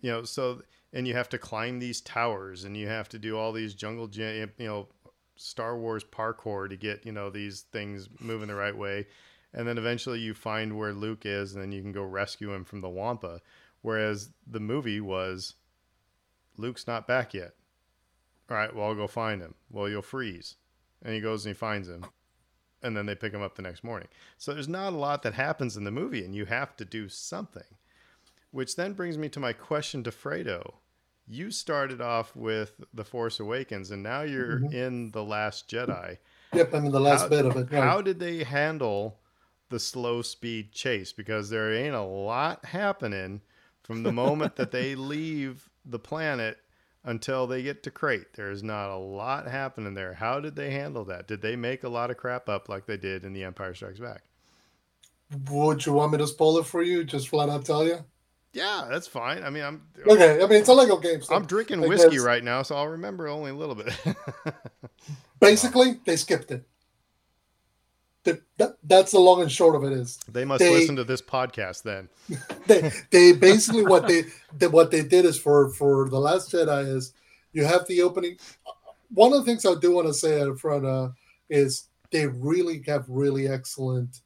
You know, so and you have to climb these towers and you have to do all these jungle you know, Star Wars parkour to get, you know, these things moving the right way and then eventually you find where Luke is, and then you can go rescue him from the Wampa. Whereas the movie was, Luke's not back yet. All right, well I'll go find him. Well, you'll freeze, and he goes and he finds him, and then they pick him up the next morning. So there's not a lot that happens in the movie, and you have to do something. Which then brings me to my question to Fredo. You started off with The Force Awakens, and now you're Mhm. in The Last Jedi. Yep, I'm in the last How- bit of it. right. How did they handle the slow speed chase? Because there ain't a lot happening from the moment that they [laughs] leave the planet until they get to Crait. There's not a lot happening there. How did they handle that? Did they make a lot of crap up like they did in The Empire Strikes Back? Would you want me to spoil it for you? Just flat out tell you? Yeah, that's fine. I mean, I'm Okay, I mean it's a Lego game. So I'm drinking whiskey right now, so I'll remember only a little bit. [laughs] basically they skipped it. The, that, that's the long and short of it is they must They- listen to this podcast then. [laughs] they they basically what they, they what they did is for for the last Jedi is you have the opening. One of the things I do want to say up front uh, is they really have really excellent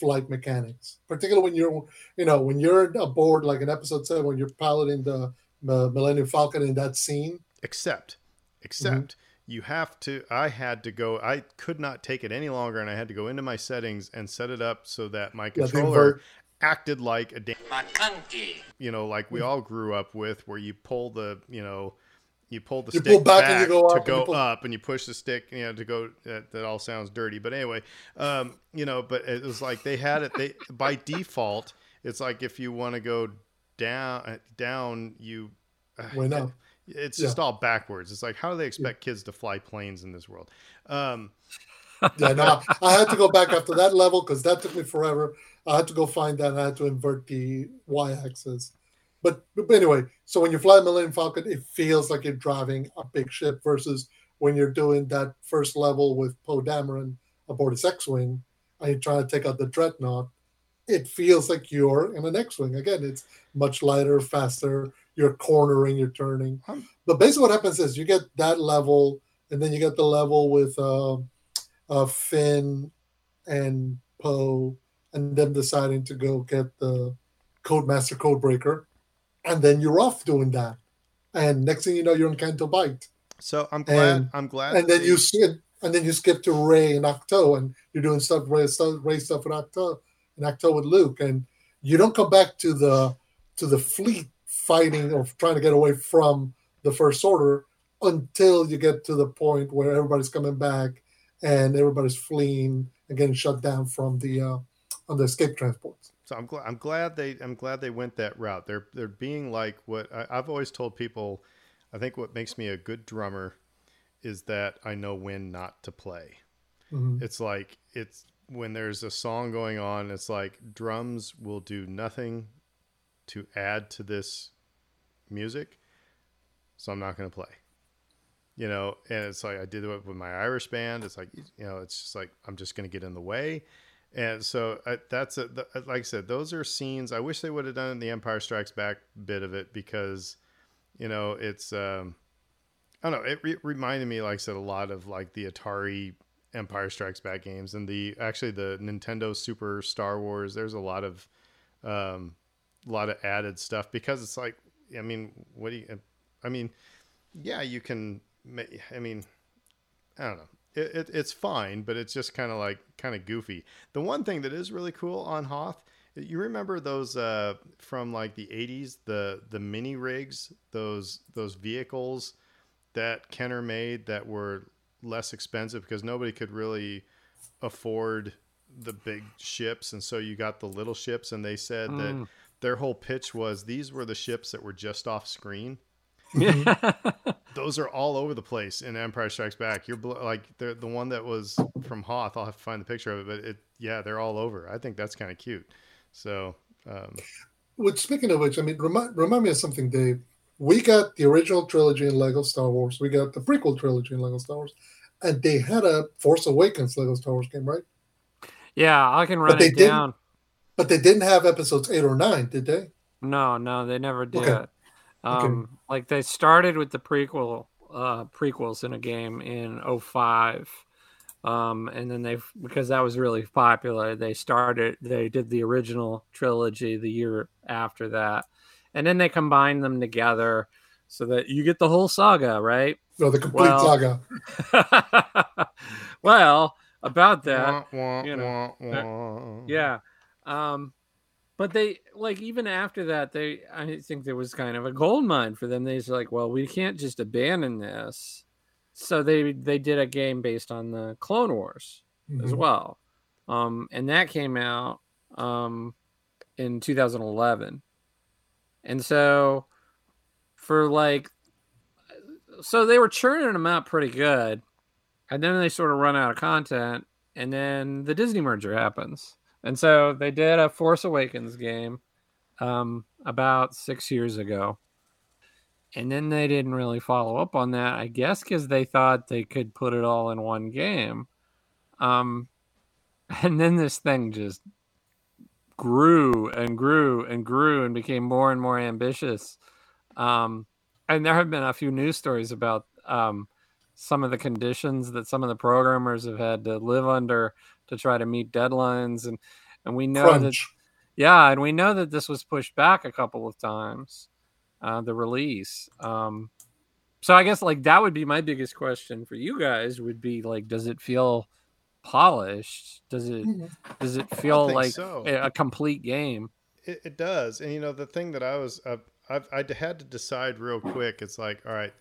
flight mechanics, particularly when you're you know when you're aboard like an episode seven when you're piloting the, the Millennium Falcon in that scene. except except you have to i had to go i could not take it any longer and i had to go into my settings and set it up so that my controller acted like a damn you know like we all grew up with where you pull the you know you pull the You stick pull back back, and you go to up and go pull- up and you push the stick you know to go that, that all sounds dirty. But anyway um you know but it was like they had it they by default it's like if you want to go down down you went up. It's just all backwards. It's like how do they expect kids to fly planes in this world? Um, yeah, no, I had to go back after that level because that took me forever. I had to go find that. I had to invert the y-axis. But, but anyway, so when you fly Millennium Falcon, it feels like you're driving a big ship versus when you're doing that first level with Poe Dameron aboard his X-wing and you're trying to take out the dreadnought. It feels like you're in an X-wing. Again, it's much lighter, faster. You're cornering, you're turning. But basically, what happens is you get that level, and then you get the level with uh, uh, Finn and Poe, and them deciding to go get the Codemaster Codebreaker, and then you're off doing that. And next thing you know, you're in Canto Bight. So I'm glad. And- I'm glad. And then they- you skip, and then you skip to Rey and Ahch-To, and you're doing stuff Rey stuff, Rey stuff with Ahch-To, and Ahch-To with Luke, and you don't come back to the to the fleet fighting or trying to get away from the First Order until you get to the point where everybody's coming back and everybody's fleeing and getting shut down from the uh, on the escape transports. So I'm glad. I'm glad they. I'm glad they went that route. They're they're being like what I, I've always told people. I think what makes me a good drummer is that I know when not to play. Mhm. It's like it's when there's a song going on. It's like drums will do nothing to add to this music, so I'm not going to play. You know, and it's like I did it with my Irish band. It's like you know, it's just like I'm just going to get in the way. And so uh, that's a, the, like I said, those are scenes. I wish they would have done in the Empire Strikes Back bit of it because, you know, it's um, I don't know. It re- reminded me, like I said, a lot of like the Atari Empire Strikes Back games and the actually the Nintendo Super Star Wars. There's a lot of um, a lot of added stuff because it's like, I mean, what do you? I mean, yeah, you can. I mean, I don't know. It, it, it's fine, but it's just kind of like kind of goofy. The one thing that is really cool on Hoth, you remember those uh, from like the '80s, the the mini rigs, those those vehicles that Kenner made that were less expensive because nobody could really afford the big ships, and so you got the little ships, and they said that Mm. Their whole pitch was these were the ships that were just off screen [laughs] those are all over the place in Empire Strikes Back. You're bl- like the the one that was from Hoth. I'll have to find the picture of it, but it yeah, they're all over. I think that's kind of cute. So um, Which, speaking of which, I mean, remind, remind me of something, Dave. We got the original trilogy in Lego Star Wars. We got the prequel trilogy in Lego Star Wars, and they had a Force Awakens Lego Star Wars game, right? yeah, I can run they it didn't- down. But they didn't have episodes eight or nine, did they? No, no, they never did. Okay. Um, like they started with the prequel uh prequels in a game in 05. Um, and then they because that was really popular, they started they did the original trilogy the year after that. And then they combined them together so that you get the whole saga, right? No, the complete Well, saga. [laughs] well, about that, wah, wah, you know, wah, wah. yeah. Um, but they like even after that, they I think there was kind of a gold mine for them. They was like, well, we can't just abandon this. So they they did a game based on the Clone Wars as Mhm. well. Um, and that came out um in 2011. And so for like so they were churning them out pretty good. And then they sort of run out of content and then the Disney merger happens. And so they did a Force Awakens game um, about six years ago. And then they didn't really follow up on that, I guess, because they thought they could put it all in one game. Um, [laughs] and then this thing just grew and grew and grew and became more and more ambitious. Um, and there have been a few news stories about um, some of the conditions that some of the programmers have had to live under to try to meet deadlines and and we know that yeah and we know that this was pushed back a couple of times uh the release um so i guess like that would be my biggest question for you guys would be like does it feel polished does it Mhm. does it feel like so. a, a complete game It, it does, and you know the thing that I was uh, I've, I had to decide real quick. It's like, all right,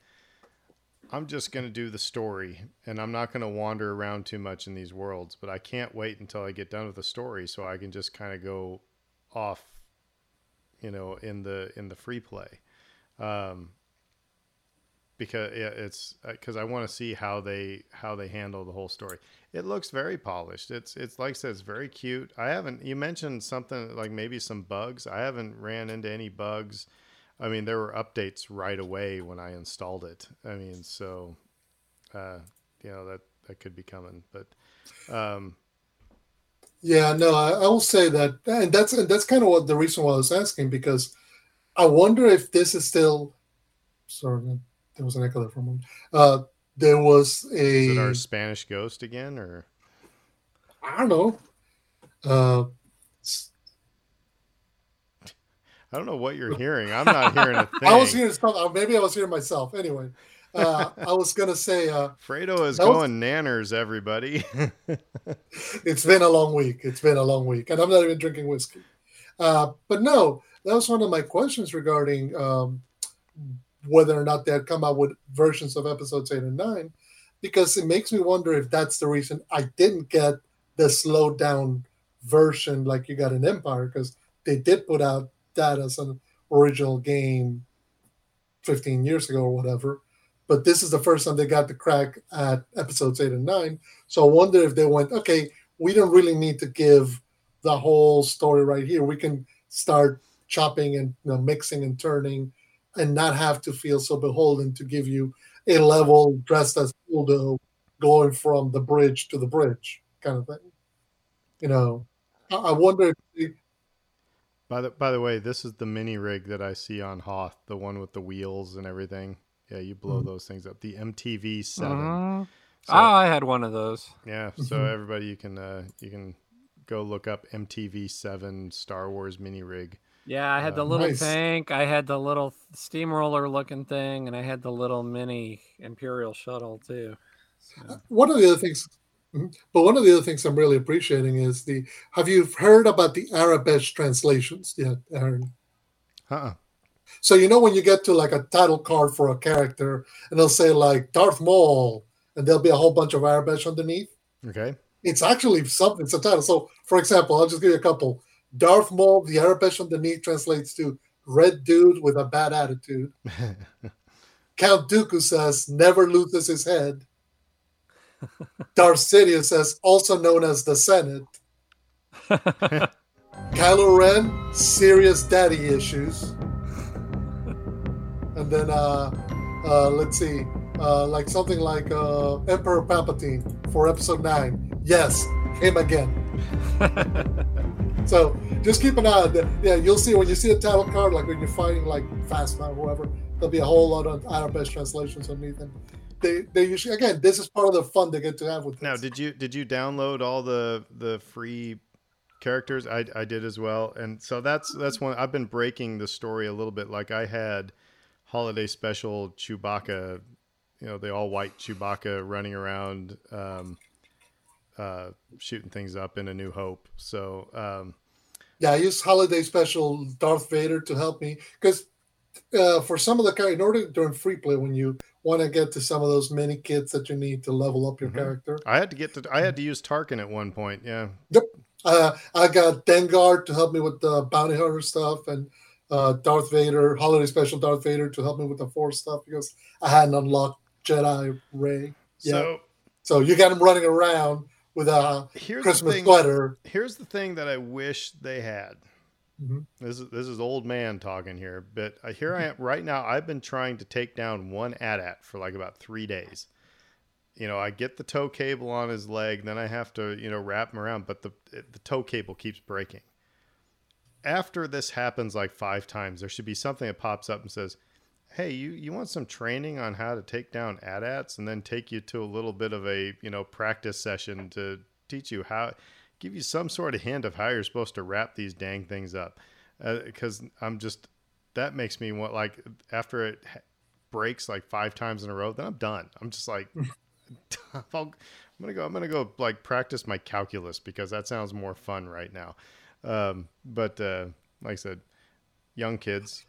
I'm just going to do the story, and I'm not going to wander around too much in these worlds. But I can't wait until I get done with the story, so I can just kind of go off, you know, in the in the free play. Um, because it's because I want to see how they how they handle the whole story. It looks very polished. It's it's like I said, it's very cute. I haven't. You mentioned something like maybe some bugs. I haven't ran into any bugs. I mean, there were updates right away when I installed it. I mean, so uh, you know that that could be coming, but. Um, yeah, no, I, I will say that, and that's and that's kind of what the reason why I was asking because I wonder if this is still. Sorry, there was an echo there for a moment. Uh, there was a. Is it our Spanish ghost again, or? I don't know. Uh, I don't know what you're [laughs] hearing. I'm not hearing a thing. I was hearing something. Maybe I was hearing myself. Anyway, uh, [laughs] I was gonna say. Uh, Fredo is going was... nanners, everybody. [laughs] it's been a long week. It's been a long week, and I'm not even drinking whiskey. Uh, but no, that was one of my questions regarding um, whether or not they had come out with versions of episodes eight and nine, because it makes me wonder if that's the reason I didn't get the slowed down version like you got in Empire, because they did put out that as an original game 15 years ago or whatever. But this is the first time they got the crack at episodes eight and nine. So I wonder if they went, okay, we don't really need to give the whole story right here. We can start chopping and you know, mixing and turning and not have to feel so beholden to give you a level dressed as Holdo going from the bridge to the bridge kind of thing. You know, I wonder if by the by the way, this is the mini rig that I see on Hoth, the one with the wheels and everything. Yeah, you blow mm-hmm. those things up. The MTV 7 mm-hmm. So, oh, I had one of those. Yeah, so mm-hmm. everybody, you can uh, you can go look up MTV Seven Star Wars mini rig. Yeah, I had the uh, little nice. tank, I had the little steamroller looking thing, and I had the little mini Imperial shuttle too. So. One of the other things. Mm-hmm. But one of the other things I'm really appreciating is the have you heard about the Aurebesh translations yet, Aaron? Uh-uh. So you know when you get to like a title card for a character and they'll say like Darth Maul and there'll be a whole bunch of Aurebesh underneath. Okay. It's actually something, it's a title. So for example, I'll just give you a couple. Darth Maul, the Aurebesh underneath translates to red dude with a bad attitude. [laughs] Count Dooku says never loses his head. Darth Sidious says, also known as the Senate. [laughs] Kylo Ren, serious daddy issues. And then, uh, uh, let's see, uh, like something like uh, Emperor Palpatine for episode 9. Yes, him again. so just keep an eye on that. Yeah, you'll see when you see a title card, like when you're fighting like Phasma or whoever, there'll be a whole lot of Aurebesh translations underneath them they they usually again this is part of the fun they get to have with this. now did you did you download all the the free characters? I i did as well and so that's that's one i've been breaking the story a little bit. Like i had holiday special chewbacca you know the all white chewbacca running around um uh shooting things up in a new hope. So um yeah i used holiday special darth vader to help me because uh, for some of the characters, in order during free play when you want to get to some of those mini kits that you need to level up your mm-hmm. character. I had to get to I had to use Tarkin at one point. Yeah. Yep. Uh, I got Dengar to help me with the bounty hunter stuff, and uh, Darth Vader, holiday special Darth Vader to help me with the Force stuff because I hadn't unlocked Jedi Rey. Yet. So, so you got him running around with a Christmas sweater. Here's the thing that I wish they had. Mm-hmm. This is this is old man talking here, but uh, here I am right now. I've been trying to take down one AT-AT for like about three days. You know, I get the tow cable on his leg, then I have to you know wrap him around, but the the tow cable keeps breaking. After this happens like five times, there should be something that pops up and says, "Hey, you you want some training on how to take down AT-ATs, and then take you to a little bit of a you know practice session to teach you how." Give you some sort of hint of how you're supposed to wrap these dang things up. Because uh, I'm just that makes me want like after it breaks like five times in a row, then I'm done. I'm just like [laughs] [laughs] i am gonna go. I'm gonna go like practice my calculus because that sounds more fun right now. Um, but uh, like I said, young kids,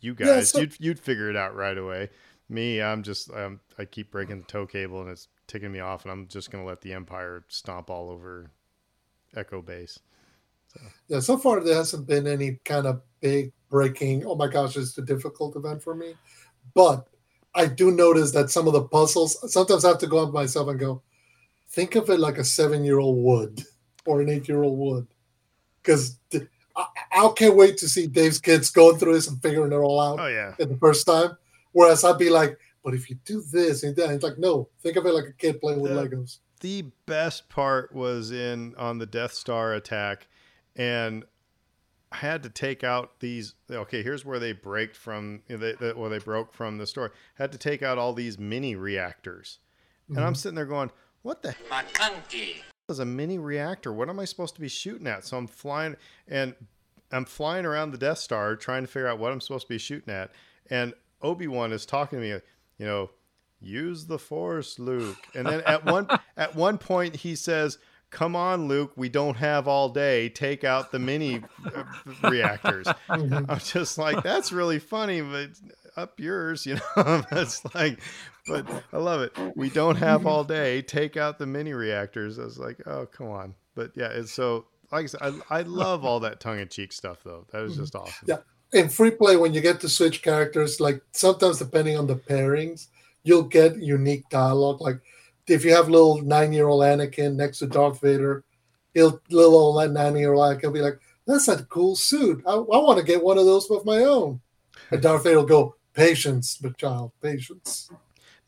you guys, yeah, so- you'd you'd figure it out right away. Me, I'm just um, I keep breaking the tow cable and it's ticking me off, and I'm just gonna let the Empire stomp all over Echo Base. So. Yeah, so far there hasn't been any kind of big breaking. Oh my gosh, it's a difficult event for me. But I do notice that some of the puzzles. Sometimes I have to go up myself and go, think of it like a seven-year-old would [laughs] or an eight-year-old would, because I, I can't wait to see Dave's kids going through this and figuring it all out. Oh yeah, the first time. Whereas I'd be like, but if you do this and that, it's like, no, think of it like a kid playing with Yeah. Legos. The best part was in on the Death Star attack, and I had to take out these. Okay, here's where they break from. They, they, well, they broke from the story. Had to take out all these mini reactors, and I'm mm-hmm. sitting there going, "What the McConkey. is a mini reactor? What am I supposed to be shooting at?" So I'm flying and I'm flying around the Death Star trying to figure out what I'm supposed to be shooting at, and Obi Wan is talking to me, you know, use the Force, Luke. [laughs] And then at one at one point he says, "Come on, Luke, we don't have all day. Take out the mini uh, reactors." [laughs] Mhm. I'm just like, "That's really funny, but up yours, [laughs] you know." That's like, but I love it. We don't have all day. Take out the mini reactors. I was like, "Oh, come on." But yeah, it's so. Like I said, I, I love all that tongue in cheek stuff, though. That is just awesome. Yeah. In free play, when you get to switch characters, like sometimes depending on the pairings, you'll get unique dialogue. Like if you have little nine-year-old Anakin next to Darth Vader, he'll little old nine-year-old Anakin will be like, "That's a cool suit. I, I want to get one of those with my own." And [laughs] Darth Vader will go, "Patience, but child, patience."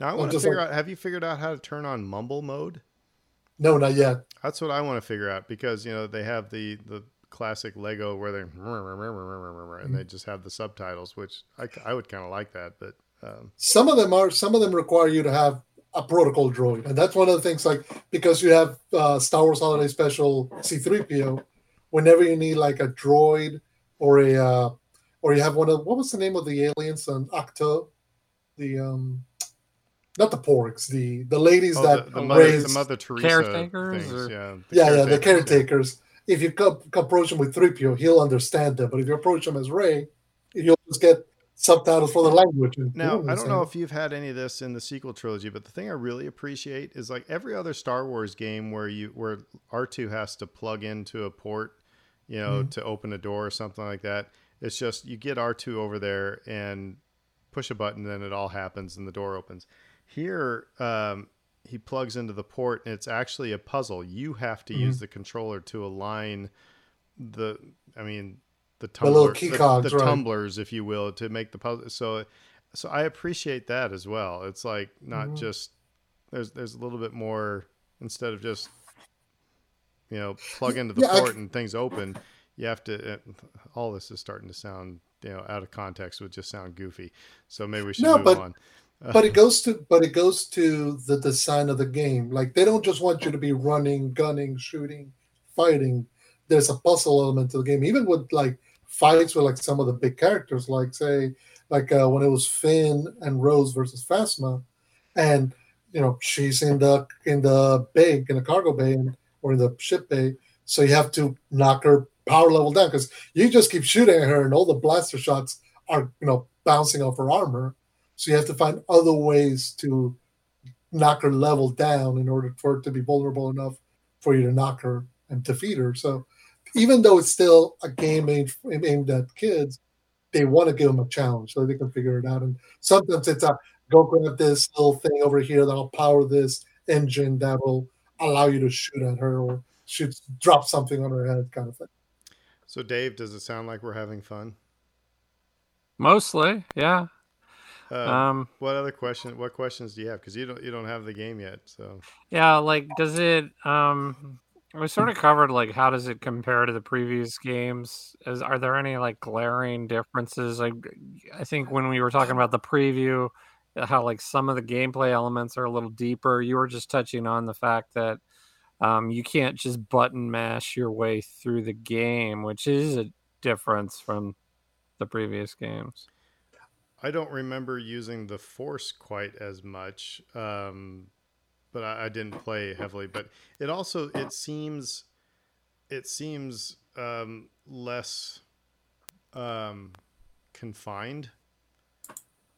Now I want to figure like- out. Have you figured out how to turn on mumble mode? No, not yet. That's what I want to figure out because you know they have the the classic Lego where they and they just have the subtitles, which I, I would kind of like that. But um, some of them are some of them require you to have a protocol droid and that's one of the things like because you have uh, star wars holiday special c3po whenever you need like a droid or a uh, or you have one of what was the name of the aliens on Ahch-To the um not the porgs the the ladies oh, that the, the mother, raise the Mother Teresa Caretakers, things, or- yeah, yeah yeah the caretakers, caretakers. If you co- approach him with 3po he'll understand them. But if you approach him as Rey you'll just get subtitles for the language Now, I don't know if you've had any of this in the sequel trilogy, but the thing I really appreciate is like every other Star Wars game where you where R2 has to plug into a port, you know, Mhm. to open a door or something like that. It's just you get R2 over there and push a button, then it all happens and the door opens. Here, um, he plugs into the port and it's actually a puzzle. You have to Mhm. use the controller to align the, I mean, the tumbler, the, cogs, the right. tumblers, if you will, to make the puzzle. So, so I appreciate that as well. It's like not Mhm. just there's there's a little bit more instead of just you know plug into the Yeah, port c- and things open. You have to. Uh, all this is starting to sound you know out of context would just sound goofy. So maybe we should No, move but- on. [laughs] but it goes to but it goes to the design of the game like they don't just want you to be running gunning shooting fighting there's a puzzle element to the game even with like fights with like some of the big characters like say like uh, when it was finn and rose versus phasma and you know she's in the in the bay in the cargo bay or in the ship bay so you have to knock her power level down because you just keep shooting at her and all the blaster shots are you know bouncing off her armor so you have to find other ways to knock her level down in order for it to be vulnerable enough for you to knock her and defeat her. So even though it's still a game aimed, aimed at kids, they want to give them a challenge so they can figure it out. And sometimes it's a go grab this little thing over here that'll power this engine that will allow you to shoot at her or shoot drop something on her head kind of thing. So Dave, does it sound like we're having fun? Mostly, yeah. Um, Um, what other question? What questions do you have? Because you don't you don't have the game yet. So yeah. Like, does it? Um, we sort of covered like how does it compare to the previous games? Is are there any like glaring differences? Like, I think when we were talking about the preview, uh, how like some of the gameplay elements are a little deeper. You were just touching on the fact that um, you can't just button mash your way through the game, which is a difference from the previous games. I don't remember using the force quite as much, um, but I, I didn't play heavily. But it also it seems it seems um, less um, confined.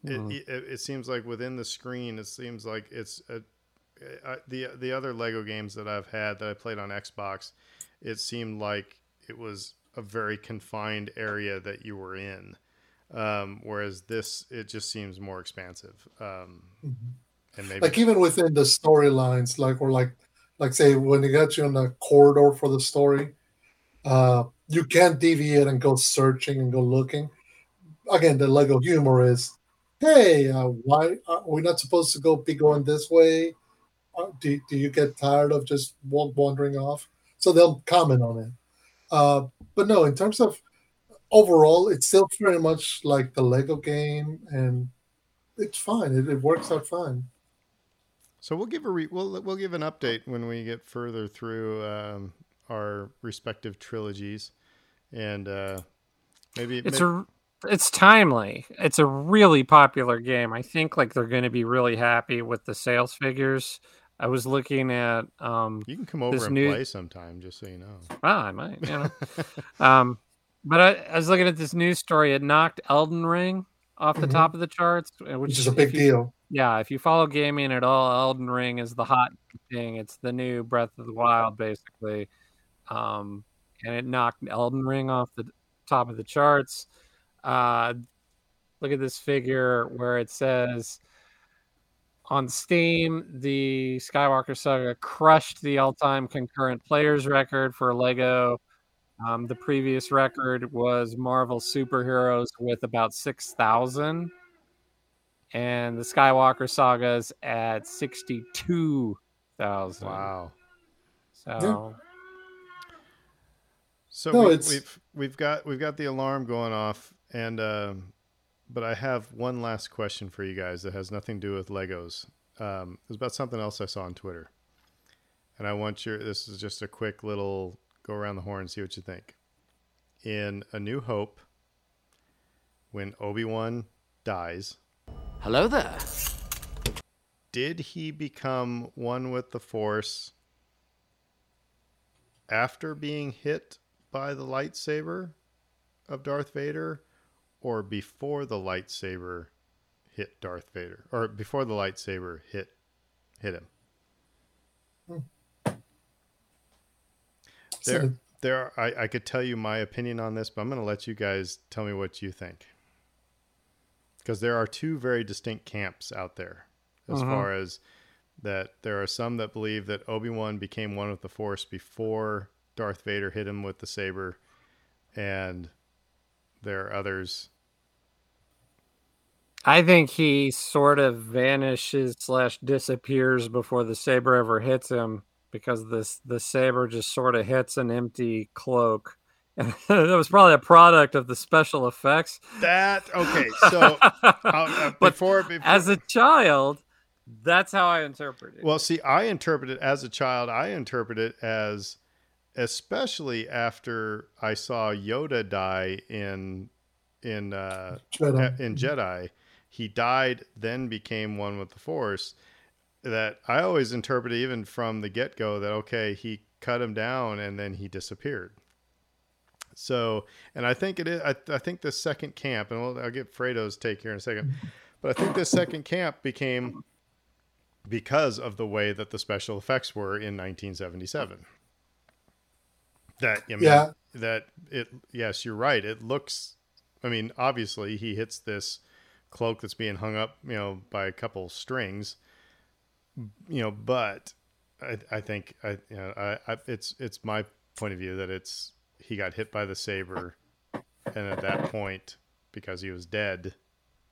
It, it, it seems like within the screen, it seems like it's a, I, the the other Lego games that I've had that I played on Xbox. It seemed like it was a very confined area that you were in. Um, whereas this, it just seems more expansive. Um, Mhm. And maybe like even within the storylines, like or like like say when you get you in the corridor for the story, uh, you can't deviate and go searching and go looking. Again, the Lego humor is, hey, uh, why are we not supposed to go be going this way? Uh, do, do you get tired of just wa- wandering off? So they'll comment on it. Uh, but no, in terms of overall, it's still very much like the Lego game, and it's fine. It, it works out fine. So we'll give a re- we'll we'll give an update when we get further through um, our respective trilogies, and uh, maybe It's may- a it's timely. It's a really popular game. I think like they're going to be really happy with the sales figures. I was looking at um you can come over this and new- play sometime, just so you know. ah, I might, you know. [laughs] um but I, I was looking at this news story. It knocked Elden Ring off the Mhm. top of the charts, uh, which, which is a big you- deal. Yeah, if you follow gaming at all, Elden Ring is the hot thing. It's the new Breath of the Wild, basically. Um, and it knocked Elden Ring off the top of the charts. Uh, look at this figure where it says on Steam, the Skywalker Saga crushed the all time concurrent players record for Lego. Um, the previous record was Marvel Superheroes with about 6,000 and the Skywalker Saga's at sixty-two thousand. Wow. So So No, we, it's- we've we've got we've got the alarm going off, and um, but I have one last question for you guys that has nothing to do with Legos. Um, it's about something else I saw on Twitter, and I want your. This is just a quick little go around the horn and see what you think. In A New Hope, when Obi Wan dies, Hello there. did he become one with the Force after being hit by the lightsaber of Darth Vader or before the lightsaber hit Darth Vader or before the lightsaber hit hit him? There, So, there. Are, I, I could tell you my opinion on this, but I'm going to let you guys tell me what you think, because there are two very distinct camps out there, as Mhm. far as that. There are some that believe that Obi Wan became one with the Force before Darth Vader hit him with the saber, and there are others. I think he sort of vanishes slash disappears before the saber ever hits him because this the saber just sort of hits an empty cloak. And [laughs] that was probably a product of the special effects. That okay. So [laughs] uh, uh, but before, before as a child, that's how I interpret it. Well, see, I interpret it as a child. I interpret it as, especially after I saw Yoda die in, in uh, Jedi. in Jedi, he died, then became one with the Force. That I always interpreted, even from the get go, that okay, he cut him down and then he disappeared. So, and I think it is. I, I think the second camp, and we'll, I'll get Fredo's take here in a second, [laughs] but I think this second camp became because of the way that the special effects were in 1977. That I mean, Yeah. that it. Yes, you're right. It looks. I mean, obviously, he hits this cloak that's being hung up, you know, by a couple strings. You know, but I, I think I, you know, I, I, it's it's my point of view that it's he got hit by the saber, and at that point, because he was dead,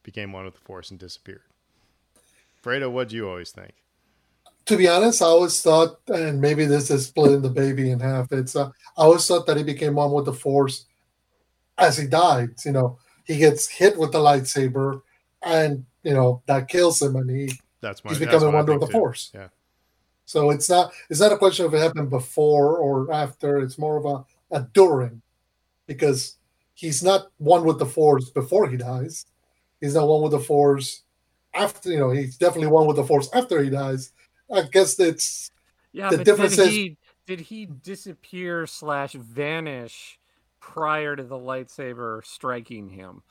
became one with the force and disappeared. Fredo, what do you always think? to be honest, I always thought, and maybe this is splitting the baby in half. It's uh, I always thought that he became one with the Force as he died. You know, he gets hit with the lightsaber, and you know that kills him, and he That's my. he's becoming one with the too. Force. Yeah. So it's not it's not a question of it happened before or after. It's more of a, a during, because he's not one with the Force before he dies. He's not one with the Force after. You know, he's definitely one with the Force after he dies. I guess it's yeah, the difference did is- did he disappear slash vanish prior to the lightsaber striking him?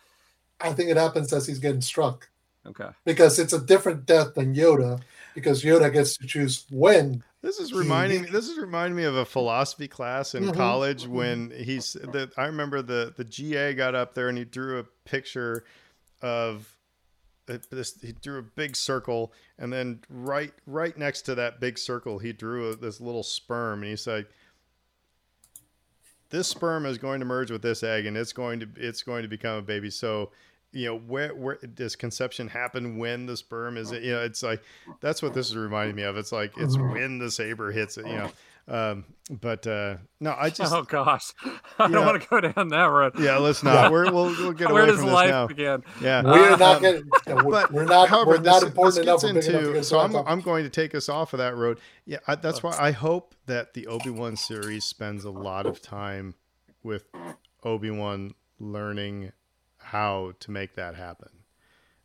I think it happens as he's getting struck Okay. because it's a different death than Yoda because Yoda gets to choose when This is reminding me. This is reminding me of a philosophy class in Mhm. college when he's. The, I remember the the GA got up there and he drew a picture of uh, this. He drew a big circle, and then right right next to that big circle, he drew a, this little sperm, and he's like, "This sperm is going to merge with this egg, and it's going to it's going to become a baby." So. You know where where does conception happen when the sperm is it you know it's like that's what this is reminding me of it's like it's Mhm. when the saber hits it you know um but uh no i [laughs] just oh gosh, [laughs] I Yeah. don't want to go down that road. yeah let's [laughs] not we're we'll, we'll get Where away does from this life now begin? yeah We're Uh, not um, getting. yeah, we're, but we're not. however, we're not this- important this enough. gets We're enough to into- so I'm. I'm going to take us off of that road yeah I, that's why i hope that the obi-wan series spends a lot of time with obi-wan learning how to make that happen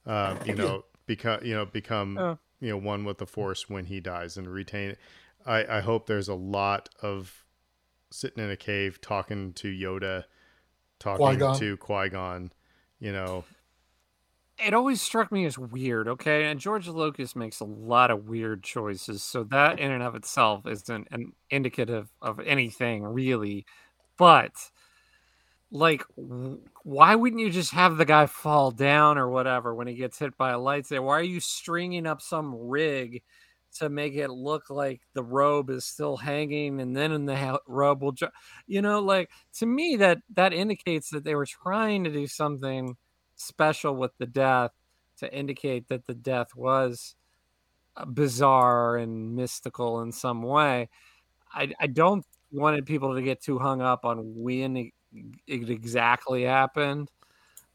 uh, you know become you know become Yeah. you know one with the force when he dies and retain it i i hope there's a lot of sitting in a cave talking to yoda talking Qui-Gon. to qui-gon you know it always struck me as weird, okay? And George Lucas makes a lot of weird choices, so that in and of itself isn't an indicative of anything really. But like why wouldn't you just have the guy fall down or whatever when he gets hit by a lightsaber? Why are you stringing up some rig to make it look like the robe is still hanging and then in the robe will ju- you know like to me that that indicates that they were trying to do something special with the death to indicate that the death was uh, bizarre and mystical in some way. I, I don't wanted people to get too hung up on when it, it exactly happened.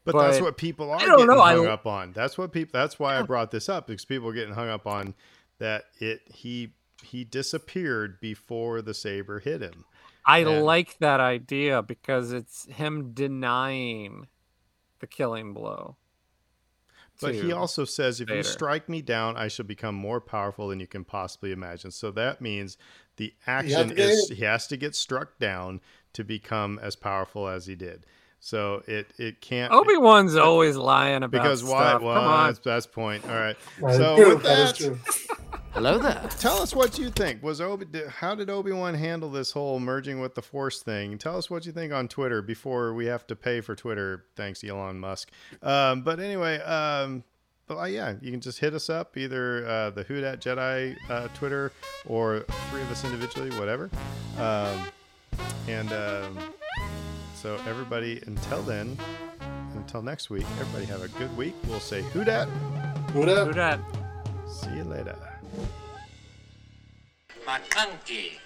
But, that's what people are I don't getting know, I- hung up on. That's what people. That's why I brought this up because people are getting hung up on that. It he he disappeared before the saber hit him. I And- like that idea because it's him denying the killing blow. But he also says, if you strike me down, I shall become more powerful than you can possibly imagine. So that means the action to get is hit. he has to get struck down to become as powerful as he did. So it it can't Obi Wan's always lying about because why? stuff. Well, Come on. that's that's point. All right. That is So true, with that is that, true. [laughs] Hello there. Tell us what you think. Was Obi? did- How did Obi Wan handle this whole merging with the Force thing? Tell us what you think on Twitter before we have to pay for Twitter. Thanks, Elon Musk. Um, but anyway, um, but uh, yeah, you can just hit us up either uh, the Who Dat Jedi uh, Twitter or three of us individually, whatever. Um, and um, so everybody, until then, until next week, everybody have a good week. We'll say Who Dat. Who dat? Who dat? See you later. McClunky.